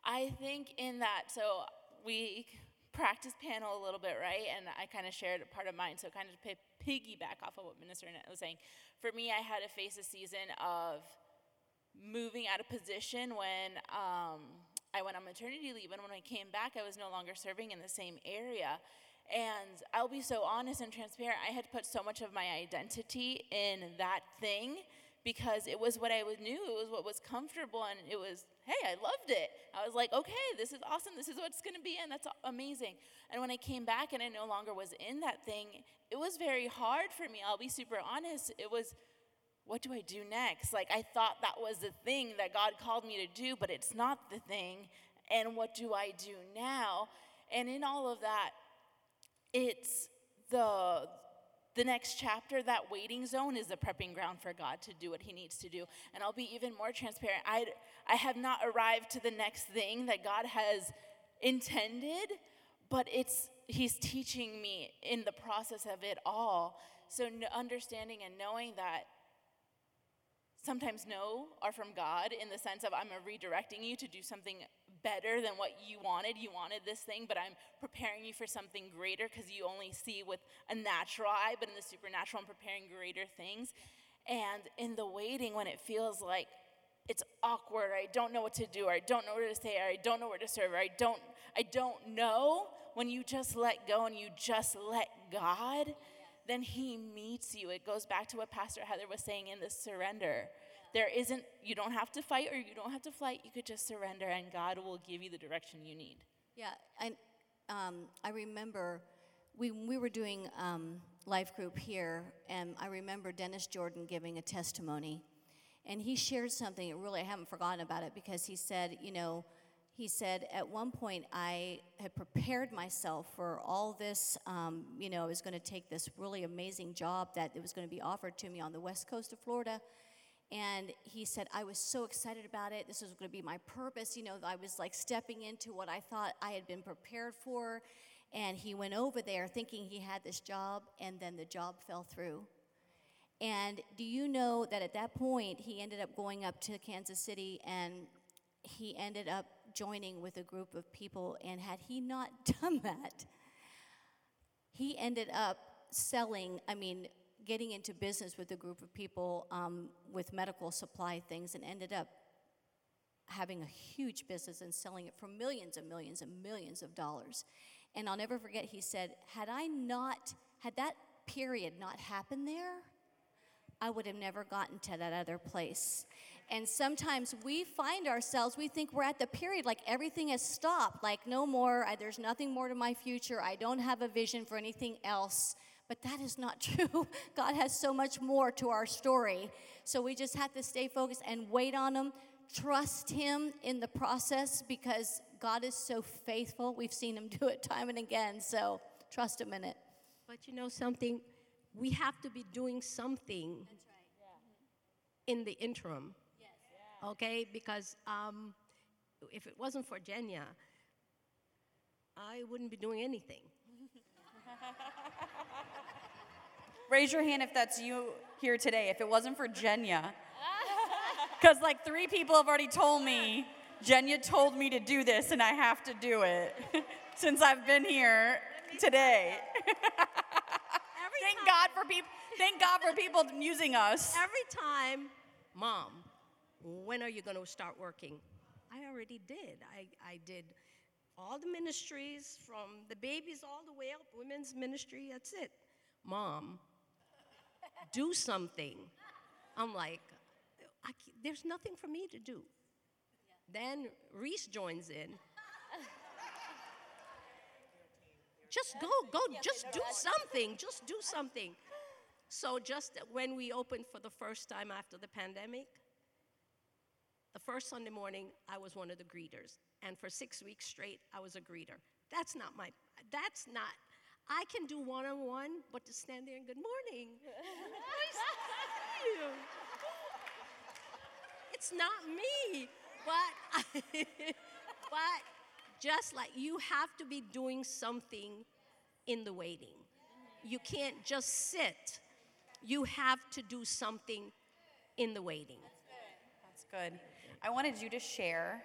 I think in that, so we practice panel a little bit, right? And I kind of shared a part of mine, so kind of piggyback off of what Minister Annette was saying. For me, I had to face a season of moving out of position when um, I went on maternity leave, and when I came back, I was no longer serving in the same area. And I'll be so honest and transparent, I had put so much of my identity in that thing because it was what I knew, it was what was comfortable, and it was, hey, I loved it. I was like, okay, this is awesome, this is what it's gonna be, and that's amazing. And when I came back and I no longer was in that thing, it was very hard for me. I'll be super honest. It was, what do I do next? Like, I thought that was the thing that God called me to do, but it's not the thing. And what do I do now? And in all of that, it's the the next chapter, that waiting zone, is the prepping ground for God to do what He needs to do. And I'll be even more transparent. I, I have not arrived to the next thing that God has intended, but it's He's teaching me in the process of it all. So, understanding and knowing that sometimes no are from God in the sense of I'm redirecting you to do something better than what you wanted. You wanted this thing, but I'm preparing you for something greater because you only see with a natural eye, but in the supernatural, I'm preparing greater things. And in the waiting, when it feels like it's awkward, or I don't know what to do, or I don't know where to say, or I don't know where to serve, or I don't, I don't know, when you just let go and you just let God, then He meets you. It goes back to what Pastor Heather was saying in the surrender. There isn't, you don't have to fight or you don't have to fight. You could just surrender and God will give you the direction you need. Yeah, and um, I remember we, we were doing um, life group here, and I remember Dennis Jordan giving a testimony. And he shared something, really, I haven't forgotten about it because he said, you know, he said, at one point, I had prepared myself for all this. Um, you know, I was going to take this really amazing job that it was going to be offered to me on the west coast of Florida. And he said, I was so excited about it. This was going to be my purpose. You know, I was like stepping into what I thought I had been prepared for. And he went over there thinking he had this job, and then the job fell through. And do you know that at that point, he ended up going up to Kansas City and he ended up joining with a group of people. And had he not done that, he ended up selling, I mean, getting into business with a group of people um, with medical supply things and ended up having a huge business and selling it for millions and millions and millions of dollars. And I'll never forget, he said, Had I not, had that period not happened there, I would have never gotten to that other place. And sometimes we find ourselves, we think we're at the period like everything has stopped, like no more, I, there's nothing more to my future, I don't have a vision for anything else. But that is not true. God has so much more to our story. So we just have to stay focused and wait on Him, trust Him in the process because God is so faithful. We've seen Him do it time and again. So trust Him in it. But you know something? We have to be doing something in the interim. Yes. Okay? Because um, if it wasn't for Jenya, I wouldn't be doing anything. Raise your hand if that's you here today, if it wasn't for Jenya. Because, like, three people have already told me, Jenya told me to do this, and I have to do it since I've been here today. Thank God for people. Thank God for people using us. Every time, Mom, when are you going to start working? I already did. I, I did all the ministries from the babies all the way up, women's ministry, that's it. Mom, do something. I'm like, there's nothing for me to do. Then Reese joins in. just go, go, just do something, just do something. So just when we opened for the first time after the pandemic, the first Sunday morning, I was one of the greeters. And for six weeks straight, I was a greeter. That's not my, that's not, I can do one on one, but to stand there and good morning. nice to see you. It's not me, but, but just like you have to be doing something in the waiting. You can't just sit. You have to do something in the waiting. That's good. I wanted you to share.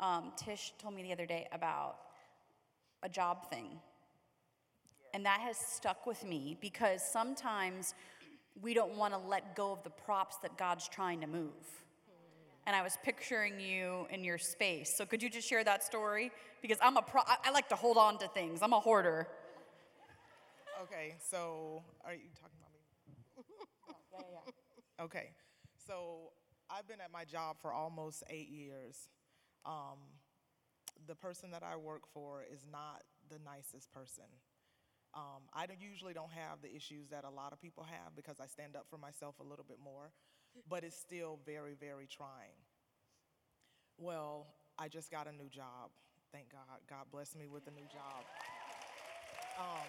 Um, Tish told me the other day about a job thing. And that has stuck with me because sometimes we don't want to let go of the props that God's trying to move. And I was picturing you in your space. So could you just share that story? Because I'm a pro, I, I like to hold on to things. I'm a hoarder. Okay, so are you talking about me? Yeah, yeah. Okay, so I've been at my job for almost eight years. Um, the person that I work for is not the nicest person. Um, I don't, usually don't have the issues that a lot of people have because I stand up for myself a little bit more, but it's still very, very trying. Well, I just got a new job. Thank God. God blessed me with a new job. Um,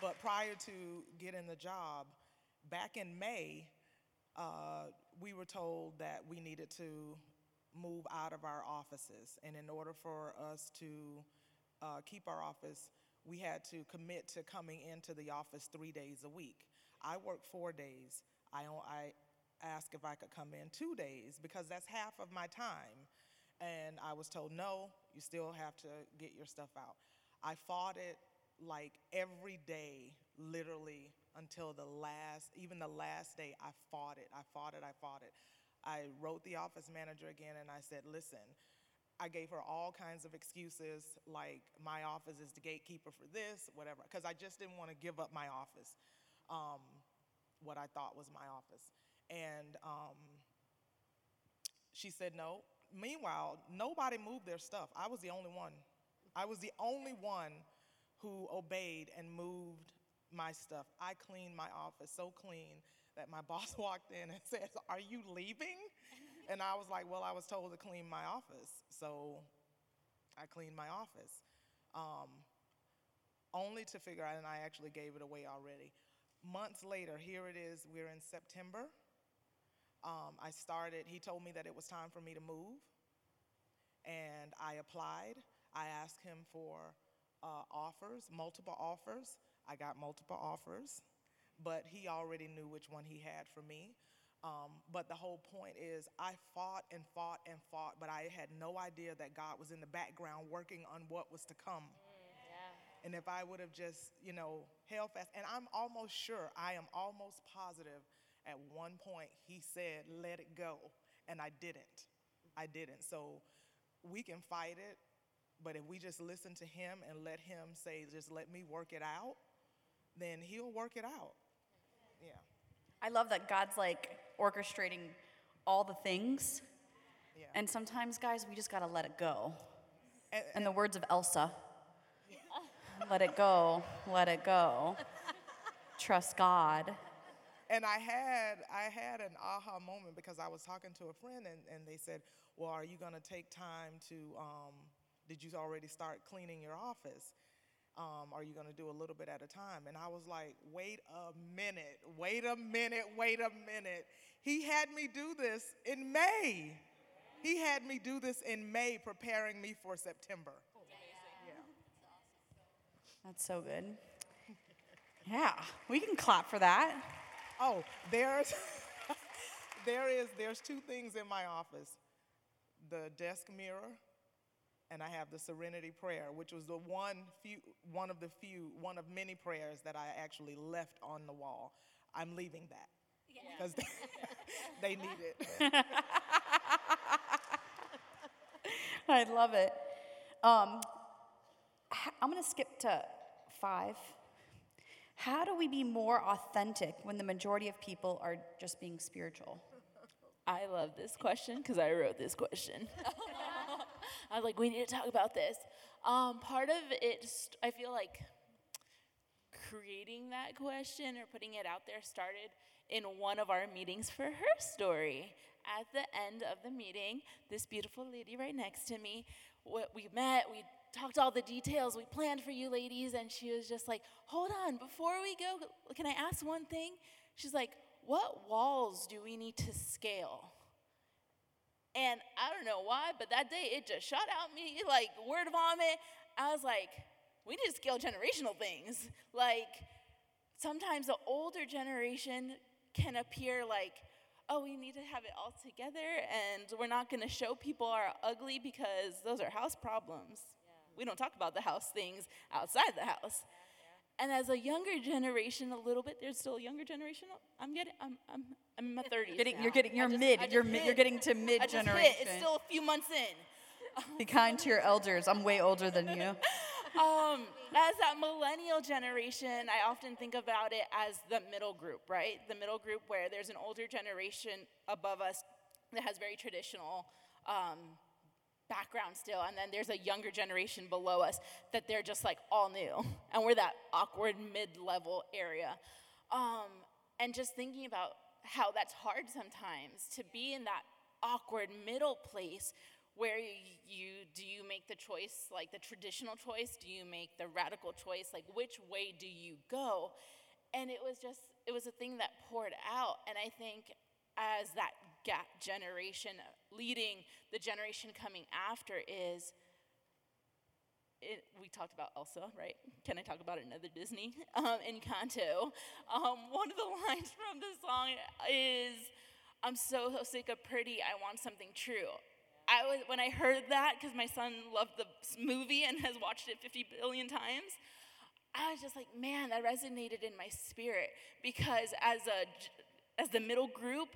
but prior to getting the job, back in May, uh, we were told that we needed to move out of our offices. And in order for us to uh, keep our office, we had to commit to coming into the office three days a week. I work four days. I, I asked if I could come in two days because that's half of my time. And I was told, no, you still have to get your stuff out. I fought it like every day, literally until the last, even the last day, I fought it. I fought it. I fought it. I wrote the office manager again and I said, listen, I gave her all kinds of excuses, like my office is the gatekeeper for this, whatever, because I just didn't want to give up my office, um, what I thought was my office. And um, she said no. Meanwhile, nobody moved their stuff. I was the only one. I was the only one who obeyed and moved my stuff. I cleaned my office so clean that my boss walked in and said, Are you leaving? And I was like, Well, I was told to clean my office. So I cleaned my office. Um, only to figure out, and I actually gave it away already. Months later, here it is, we're in September. Um, I started, he told me that it was time for me to move, and I applied. I asked him for uh, offers, multiple offers. I got multiple offers, but he already knew which one he had for me. Um, but the whole point is, I fought and fought and fought, but I had no idea that God was in the background working on what was to come. And if I would have just, you know, held fast, and I'm almost sure, I am almost positive at one point he said, let it go. And I didn't. I didn't. So we can fight it, but if we just listen to him and let him say, just let me work it out, then he'll work it out. Yeah. I love that God's like orchestrating all the things. Yeah. And sometimes, guys, we just got to let it go. And- In the words of Elsa, let it go, let it go. Trust God. And I had I had an aha moment because I was talking to a friend and, and they said, Well, are you gonna take time to um, did you already start cleaning your office? Um, are you gonna do a little bit at a time? And I was like, wait a minute, wait a minute, wait a minute. He had me do this in May. He had me do this in May, preparing me for September. That's so good. Yeah, we can clap for that. Oh, there's there is there's two things in my office. The desk mirror and I have the serenity prayer, which was the one few one of the few one of many prayers that I actually left on the wall. I'm leaving that. Because they, they need it. I love it. Um, h- I'm going to skip to five. How do we be more authentic when the majority of people are just being spiritual? I love this question because I wrote this question. I was like, we need to talk about this. Um, part of it, st- I feel like creating that question or putting it out there started in one of our meetings for her story. At the end of the meeting, this beautiful lady right next to me, what we met, we talked all the details, we planned for you ladies, and she was just like, hold on, before we go, can I ask one thing? She's like, what walls do we need to scale? And I don't know why, but that day it just shot out me like word vomit. I was like, we need to scale generational things. Like, sometimes the older generation can appear like, oh, we need to have it all together and we're not gonna show people our ugly because those are house problems. We don't talk about the house things outside the house. And as a younger generation, a little bit, there's still a younger generation. I'm getting, I'm, I'm, I'm in my 30s. Getting, now. you're getting, you're just- mid. You're, mid, you're getting to I mid generation. It's still a few months in. Be kind to your elders. I'm way older than you. um, as that millennial generation, I often think about it as the middle group, right? The middle group where there's an older generation above us that has very traditional um, background still, and then there's a younger generation below us that they're just like all new, and we're that awkward mid-level area. Um, and just thinking about how that's hard sometimes to be in that awkward middle place where you do you make the choice like the traditional choice? Do you make the radical choice? Like which way do you go? And it was just it was a thing that poured out and i think as that gap generation leading the generation coming after is it, we talked about Elsa, right? Can I talk about another Disney? Um, Encanto. Um, one of the lines from the song is, "I'm so, so sick of pretty. I want something true." I was when I heard that because my son loved the movie and has watched it 50 billion times. I was just like, man, that resonated in my spirit because as a as the middle group,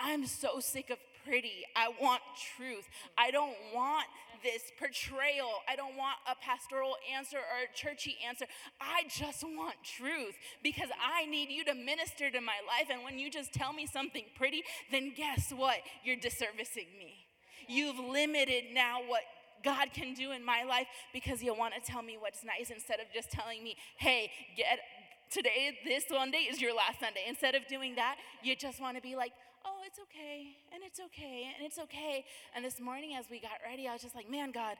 I'm so sick of pretty. I want truth. I don't want this portrayal. I don't want a pastoral answer or a churchy answer. I just want truth because I need you to minister to my life. And when you just tell me something pretty, then guess what? You're disservicing me. You've limited now what God can do in my life because you want to tell me what's nice instead of just telling me, hey, get today, this Sunday is your last Sunday. Instead of doing that, you just want to be like, oh, it's okay, and it's okay, and it's okay. And this morning, as we got ready, I was just like, man, God,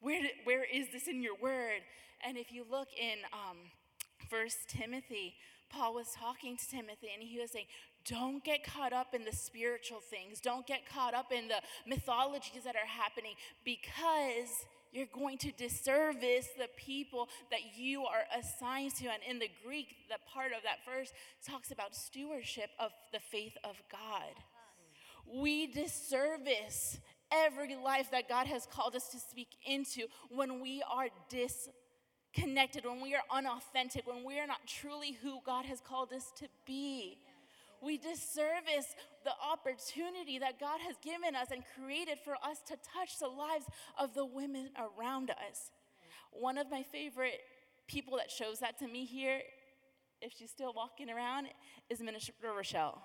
where, did, where is this in your word? And if you look in um, First Timothy, Paul was talking to Timothy and he was saying, Don't get caught up in the spiritual things. Don't get caught up in the mythologies that are happening because you're going to disservice the people that you are assigned to. And in the Greek, the part of that verse talks about stewardship of the faith of God. We disservice every life that God has called us to speak into when we are disconnected, when we are unauthentic, when we are not truly who God has called us to be. We disservice the opportunity that God has given us and created for us to touch the lives of the women around us. One of my favorite people that shows that to me here, if she's still walking around, is Minister Rochelle.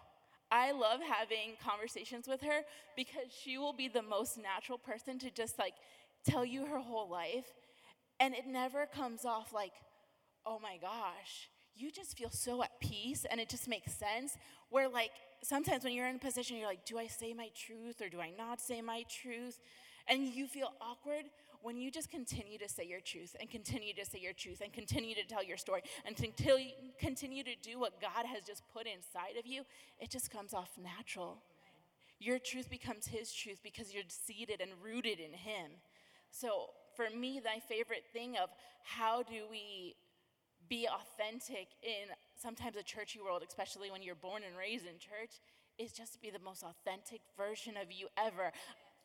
I love having conversations with her because she will be the most natural person to just like tell you her whole life. And it never comes off like, oh my gosh, you just feel so at peace and it just makes sense. Where, like, sometimes when you're in a position, you're like, do I say my truth or do I not say my truth? And you feel awkward when you just continue to say your truth and continue to say your truth and continue to tell your story and you continue to do what God has just put inside of you, it just comes off natural. Your truth becomes His truth because you're seated and rooted in Him. So, for me, my favorite thing of how do we be authentic in sometimes a churchy world, especially when you're born and raised in church, is just to be the most authentic version of you ever.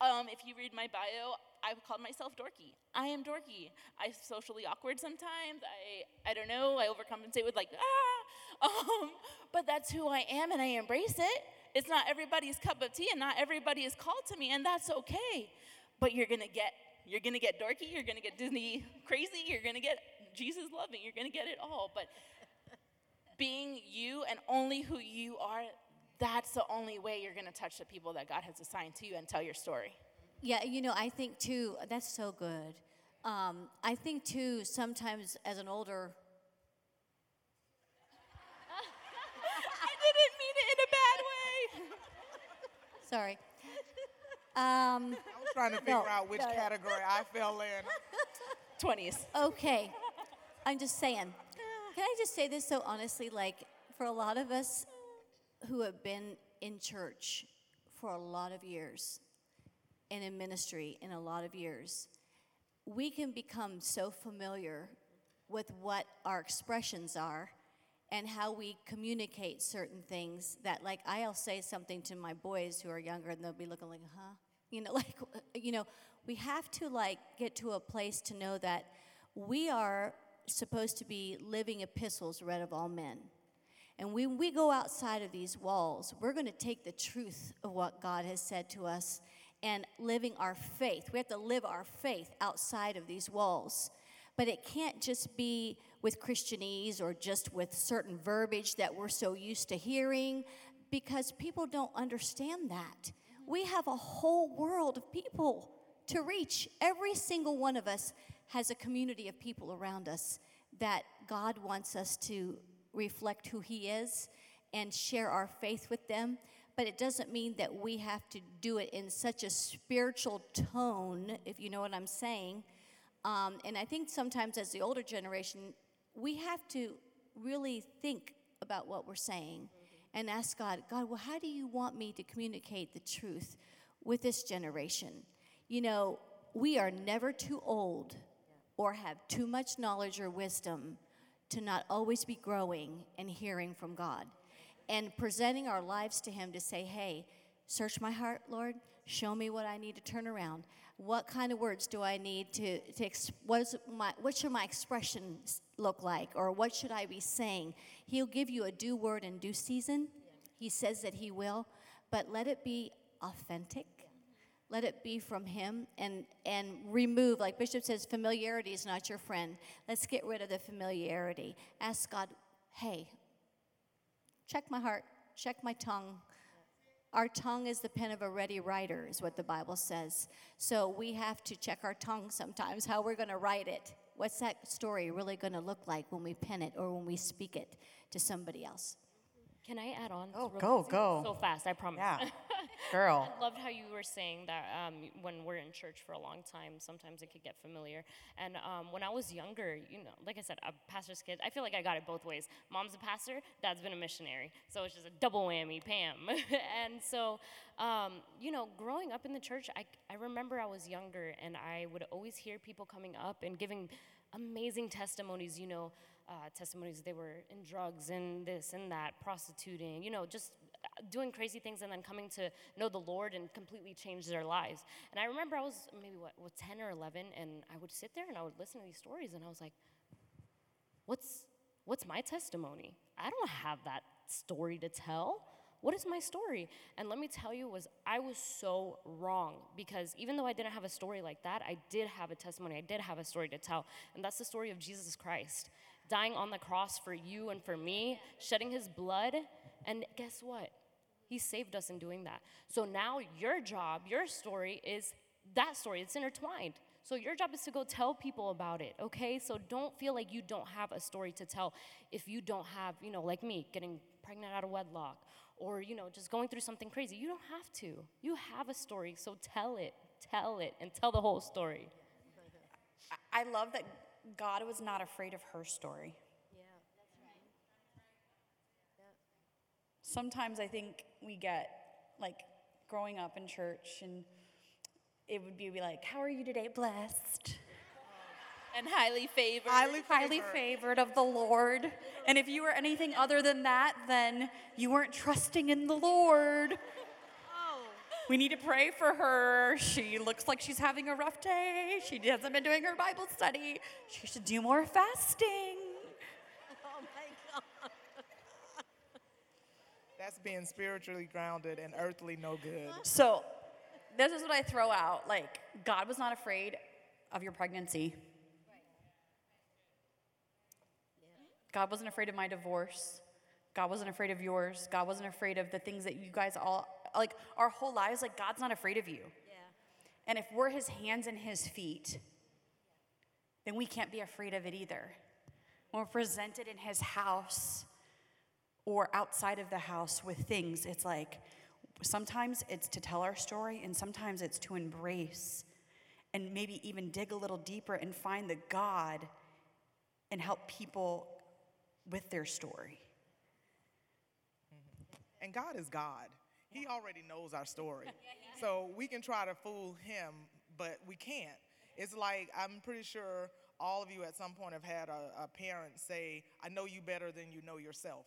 Um, if you read my bio, I've called myself dorky. I am dorky. I'm socially awkward sometimes. I, I don't know. I overcompensate with like, ah. Um, but that's who I am and I embrace it. It's not everybody's cup of tea and not everybody is called to me and that's okay. But you're going to get you're going to get dorky, you're going to get Disney crazy, you're going to get Jesus loving, you're going to get it all. But being you and only who you are, that's the only way you're going to touch the people that God has assigned to you and tell your story. Yeah, you know, I think too, that's so good. Um, I think too, sometimes as an older, I didn't mean it in a bad way. sorry. Um, I was trying to figure No, out which no, no. category I fell in. 20s. okay, I'm just saying. Can I just say this so honestly? Like, for a lot of us who have been in church for a lot of years and in ministry in a lot of years, we can become so familiar with what our expressions are and how we communicate certain things that like i'll say something to my boys who are younger and they'll be looking like huh you know like you know we have to like get to a place to know that we are supposed to be living epistles read of all men and when we go outside of these walls, we're going to take the truth of what God has said to us and living our faith. We have to live our faith outside of these walls. But it can't just be with Christianese or just with certain verbiage that we're so used to hearing because people don't understand that. We have a whole world of people to reach. Every single one of us has a community of people around us that God wants us to reflect who He is and share our faith with them. But it doesn't mean that we have to do it in such a spiritual tone, if you know what I'm saying. Um, and I think sometimes as the older generation, we have to really think about what we're saying and ask God, God, well, how do you want me to communicate the truth with this generation? You know, we are never too old or have too much knowledge or wisdom to not always be growing and hearing from God and presenting our lives to Him to say, hey, search my heart, Lord. Show me what I need to turn around. What kind of words do I need to, to ex- what, is my, what should my expressions look like? Or what should I be saying? He'll give you a due word in due season. He says that He will, but let it be authentic. Let it be from Him and, and remove, like Bishop says, familiarity is not your friend. Let's get rid of the familiarity. Ask God, hey, check my heart, check my tongue. Our tongue is the pen of a ready writer, is what the Bible says. So we have to check our tongue sometimes, how we're going to write it. What's that story really going to look like when we pen it or when we speak it to somebody else? Can I add on? Oh, go, go. So fast, I promise. Yeah. Girl. I loved how you were saying that um, when we're in church for a long time, sometimes it could get familiar. And um, when I was younger, you know, like I said, a pastor's kid, I feel like I got it both ways. Mom's a pastor, dad's been a missionary. So it's just a double whammy, Pam. and so, um, you know, growing up in the church, I, I remember I was younger and I would always hear people coming up and giving amazing testimonies, you know, uh, testimonies they were in drugs and this and that, prostituting, you know, just uh, doing crazy things and then coming to know the Lord and completely change their lives. And I remember I was maybe what, what 10 or 11 and I would sit there and I would listen to these stories and I was like, what's what's my testimony? I don't have that story to tell. What is my story? And let me tell you was I was so wrong because even though I didn't have a story like that, I did have a testimony. I did have a story to tell. And that's the story of Jesus Christ dying on the cross for you and for me, shedding his blood, and guess what? He saved us in doing that. So now your job, your story is that story. It's intertwined. So your job is to go tell people about it, okay? So don't feel like you don't have a story to tell if you don't have, you know, like me, getting pregnant out of wedlock or, you know, just going through something crazy. You don't have to. You have a story, so tell it, tell it, and tell the whole story. I love that God was not afraid of her story. Sometimes I think we get, like, growing up in church, and it would be like, How are you today? Blessed. and highly favored. Highly highly favored. favored of the Lord. And if you were anything other than that, then you weren't trusting in the Lord. We need to pray for her. She looks like she's having a rough day. She hasn't been doing her Bible study. She should do more fasting. Oh my God. That's being spiritually grounded and earthly no good. So, this is what I throw out. Like, God was not afraid of your pregnancy. God wasn't afraid of my divorce. God wasn't afraid of yours. God wasn't afraid of the things that you guys all, like, our whole lives, like, God's not afraid of you. And if we're his hands and his feet, then we can't be afraid of it either. When we're presented in his house or outside of the house with things, it's like sometimes it's to tell our story, and sometimes it's to embrace and maybe even dig a little deeper and find the God and help people with their story. Mm-hmm. And God is God. He already knows our story. So we can try to fool him, but we can't. It's like, I'm pretty sure all of you at some point have had a, a parent say, I know you better than you know yourself.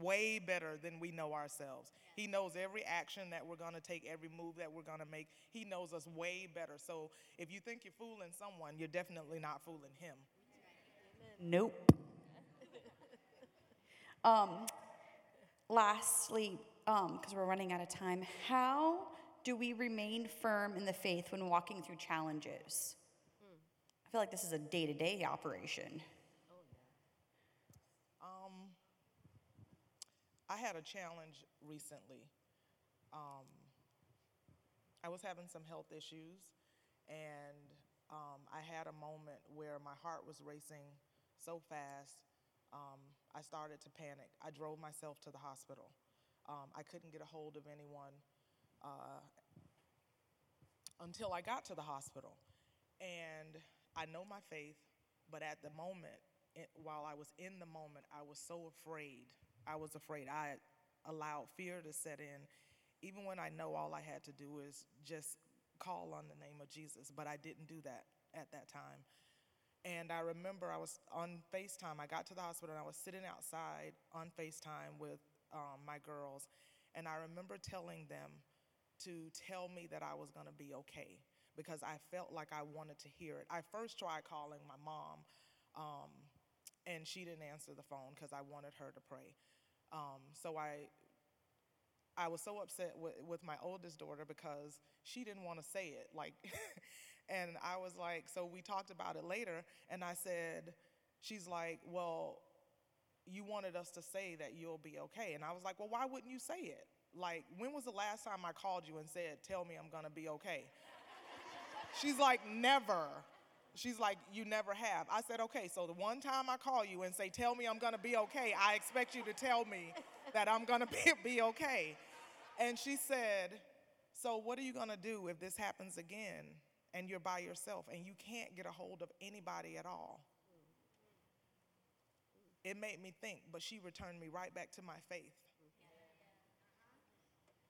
Way better than we know ourselves. He knows every action that we're going to take, every move that we're going to make. He knows us way better. So if you think you're fooling someone, you're definitely not fooling him. Nope. um, lastly, because we're running out of time, how do we remain firm in the faith when walking through challenges? I feel like this is a day to day operation. Oh Um, I had a challenge recently. Um, I was having some health issues, and um, I had a moment where my heart was racing so fast, um, I started to panic. I drove myself to the hospital. Um, I couldn't get a hold of anyone uh, until I got to the hospital. And I know my faith, but at the moment, it, while I was in the moment, I was so afraid. I was afraid. I allowed fear to set in, even when I know all I had to do is just call on the name of Jesus. But I didn't do that at that time. And I remember I was on FaceTime. I got to the hospital and I was sitting outside on FaceTime with um, my girls. And I remember telling them to tell me that I was going to be okay because I felt like I wanted to hear it. I first tried calling my mom, um, and she didn't answer the phone because I wanted her to pray. Um, so I, I was so upset with, with my oldest daughter because she didn't want to say it. Like, and I was like, so we talked about it later, and I said, she's like, well, you wanted us to say that you'll be okay. And I was like, well, why wouldn't you say it? Like, when was the last time I called you and said, tell me I'm gonna be okay? She's like, never. She's like, you never have. I said, okay, so the one time I call you and say, tell me I'm gonna be okay, I expect you to tell me that I'm gonna be, be okay. And she said, so what are you gonna do if this happens again and you're by yourself and you can't get a hold of anybody at all? It made me think, but she returned me right back to my faith.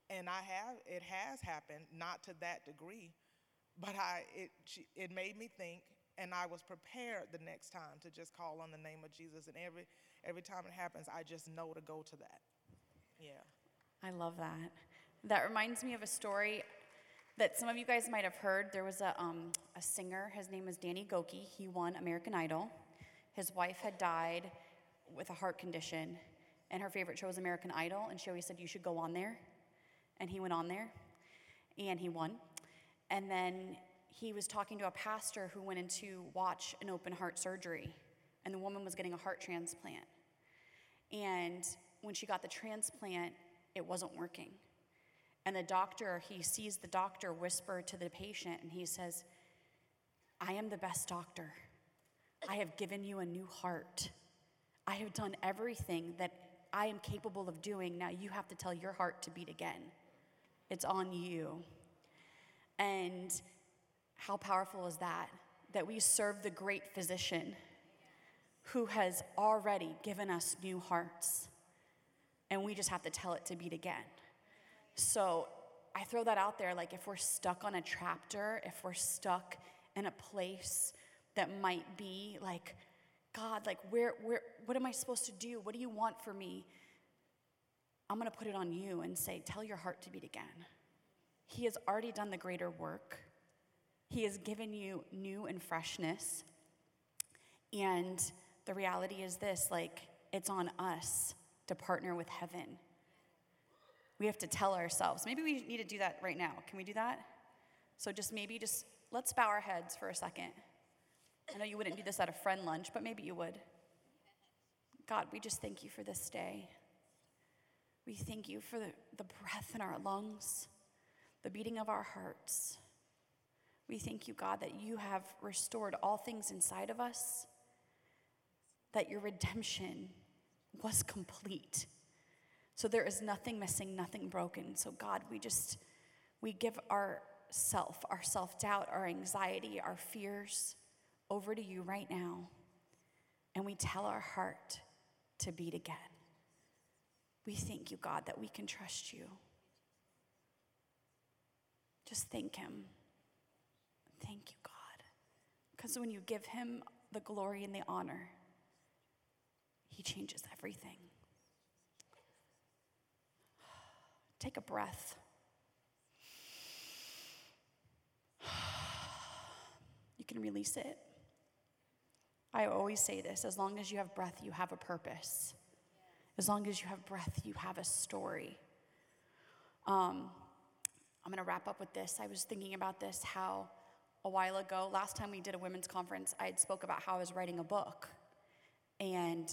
And I have, it has happened, not to that degree, but I, it, she, it made me think, and I was prepared the next time to just call on the name of Jesus. And every, every time it happens, I just know to go to that. Yeah. I love that. That reminds me of a story that some of you guys might have heard. There was a, um, a singer, his name was Danny Gokey. He won American Idol. His wife had died with a heart condition, and her favorite show was American Idol, and she always said, You should go on there. And he went on there, and he won. And then he was talking to a pastor who went in to watch an open heart surgery, and the woman was getting a heart transplant. And when she got the transplant, it wasn't working. And the doctor, he sees the doctor whisper to the patient, and he says, I am the best doctor. I have given you a new heart. I have done everything that I am capable of doing. Now you have to tell your heart to beat again. It's on you. And how powerful is that? That we serve the great physician who has already given us new hearts. And we just have to tell it to beat again. So I throw that out there like if we're stuck on a chapter, if we're stuck in a place that might be like, God, like, where, where, what am I supposed to do? What do you want for me? I'm going to put it on you and say, tell your heart to beat again. He has already done the greater work. He has given you new and freshness. And the reality is this like, it's on us to partner with heaven. We have to tell ourselves. Maybe we need to do that right now. Can we do that? So just maybe just let's bow our heads for a second. I know you wouldn't do this at a friend lunch, but maybe you would. God, we just thank you for this day. We thank you for the, the breath in our lungs, the beating of our hearts. We thank you, God, that you have restored all things inside of us, that your redemption was complete. So there is nothing missing, nothing broken. So, God, we just, we give our self, our self doubt, our anxiety, our fears over to you right now. And we tell our heart to beat again. We thank you, God, that we can trust you. Just thank Him. Thank you, God. Because when you give Him the glory and the honor, He changes everything. Take a breath. You can release it. I always say this as long as you have breath, you have a purpose. As long as you have breath, you have a story. Um, I'm going to wrap up with this. I was thinking about this how a while ago, last time we did a women's conference, I had spoke about how I was writing a book. And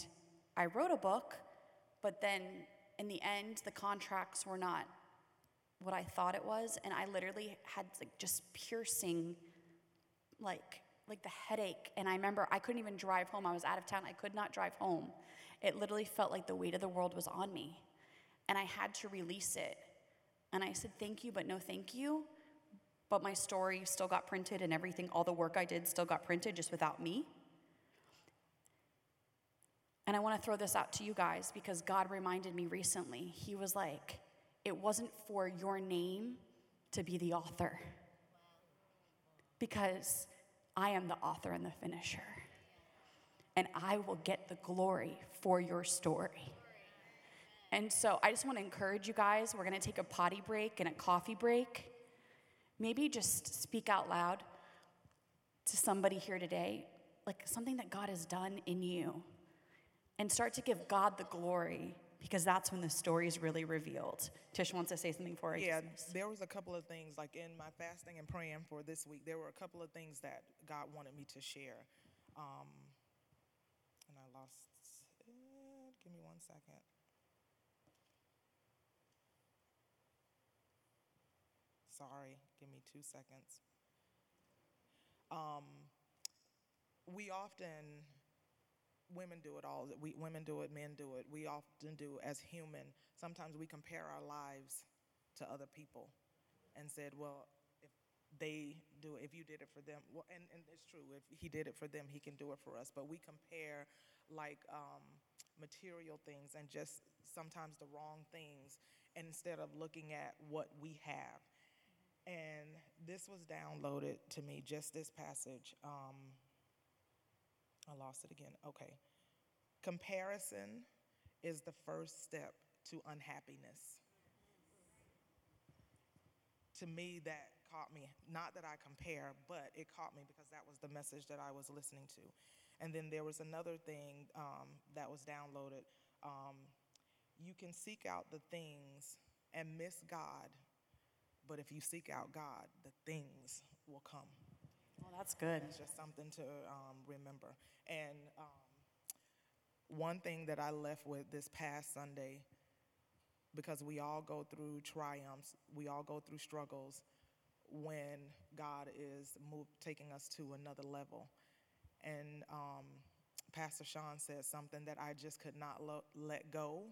I wrote a book, but then in the end, the contracts were not what I thought it was, and I literally had like just piercing, like like the headache. And I remember I couldn't even drive home. I was out of town. I could not drive home. It literally felt like the weight of the world was on me. And I had to release it. And I said, thank you, but no thank you. But my story still got printed and everything, all the work I did still got printed just without me. And I want to throw this out to you guys because God reminded me recently. He was like, it wasn't for your name to be the author. Because I am the author and the finisher and I will get the glory for your story. And so I just want to encourage you guys. We're going to take a potty break and a coffee break. Maybe just speak out loud to somebody here today, like something that God has done in you, and start to give God the glory because that's when the story is really revealed. Tish wants to say something for us. Yeah, there was a couple of things, like in my fasting and praying for this week, there were a couple of things that God wanted me to share. Um, and I lost it. Give me one second. Sorry, give me two seconds. Um, we often, women do it all. We, women do it, men do it. We often do as human. Sometimes we compare our lives to other people and said, well, if they do it, if you did it for them, well, and, and it's true, if he did it for them, he can do it for us. But we compare like um, material things and just sometimes the wrong things instead of looking at what we have. And this was downloaded to me, just this passage. Um, I lost it again. Okay. Comparison is the first step to unhappiness. To me, that caught me. Not that I compare, but it caught me because that was the message that I was listening to. And then there was another thing um, that was downloaded. Um, you can seek out the things and miss God, but if you seek out God, the things will come. Well, that's good. It's just something to um, remember. And um, one thing that I left with this past Sunday, because we all go through triumphs, we all go through struggles when God is move, taking us to another level and um, Pastor Sean said something that I just could not lo- let go.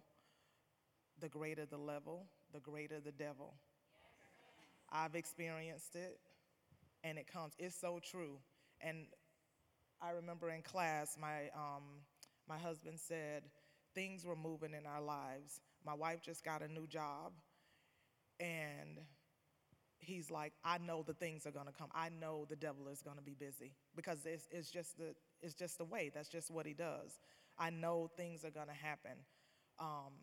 The greater the level, the greater the devil. I've experienced it, and it comes. It's so true. And I remember in class, my um, my husband said things were moving in our lives. My wife just got a new job, and he's like, I know the things are going to come. I know the devil is going to be busy because it's, it's, just the, it's just the way. That's just what he does. I know things are going to happen. Um,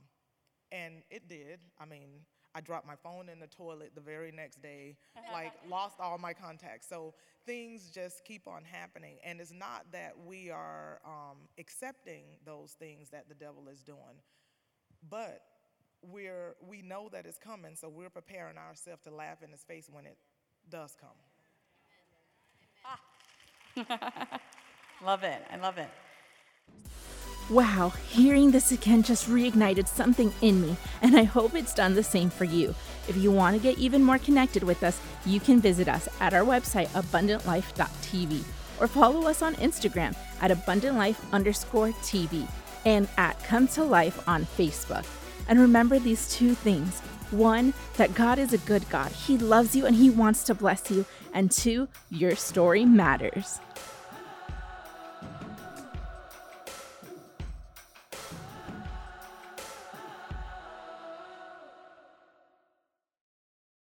and it did. I mean, I dropped my phone in the toilet the very next day, like lost all my contacts. So things just keep on happening. And it's not that we are um, accepting those things that the devil is doing, but we're, we know that it's coming, so we're preparing ourselves to laugh in his face when it does come. love it. I love it. Wow, hearing this again just reignited something in me, and I hope it's done the same for you. If you want to get even more connected with us, you can visit us at our website, abundantlife.tv, or follow us on Instagram at abundantlife underscore TV and at Come to Life on Facebook. And remember these two things one, that God is a good God, He loves you and He wants to bless you, and two, your story matters.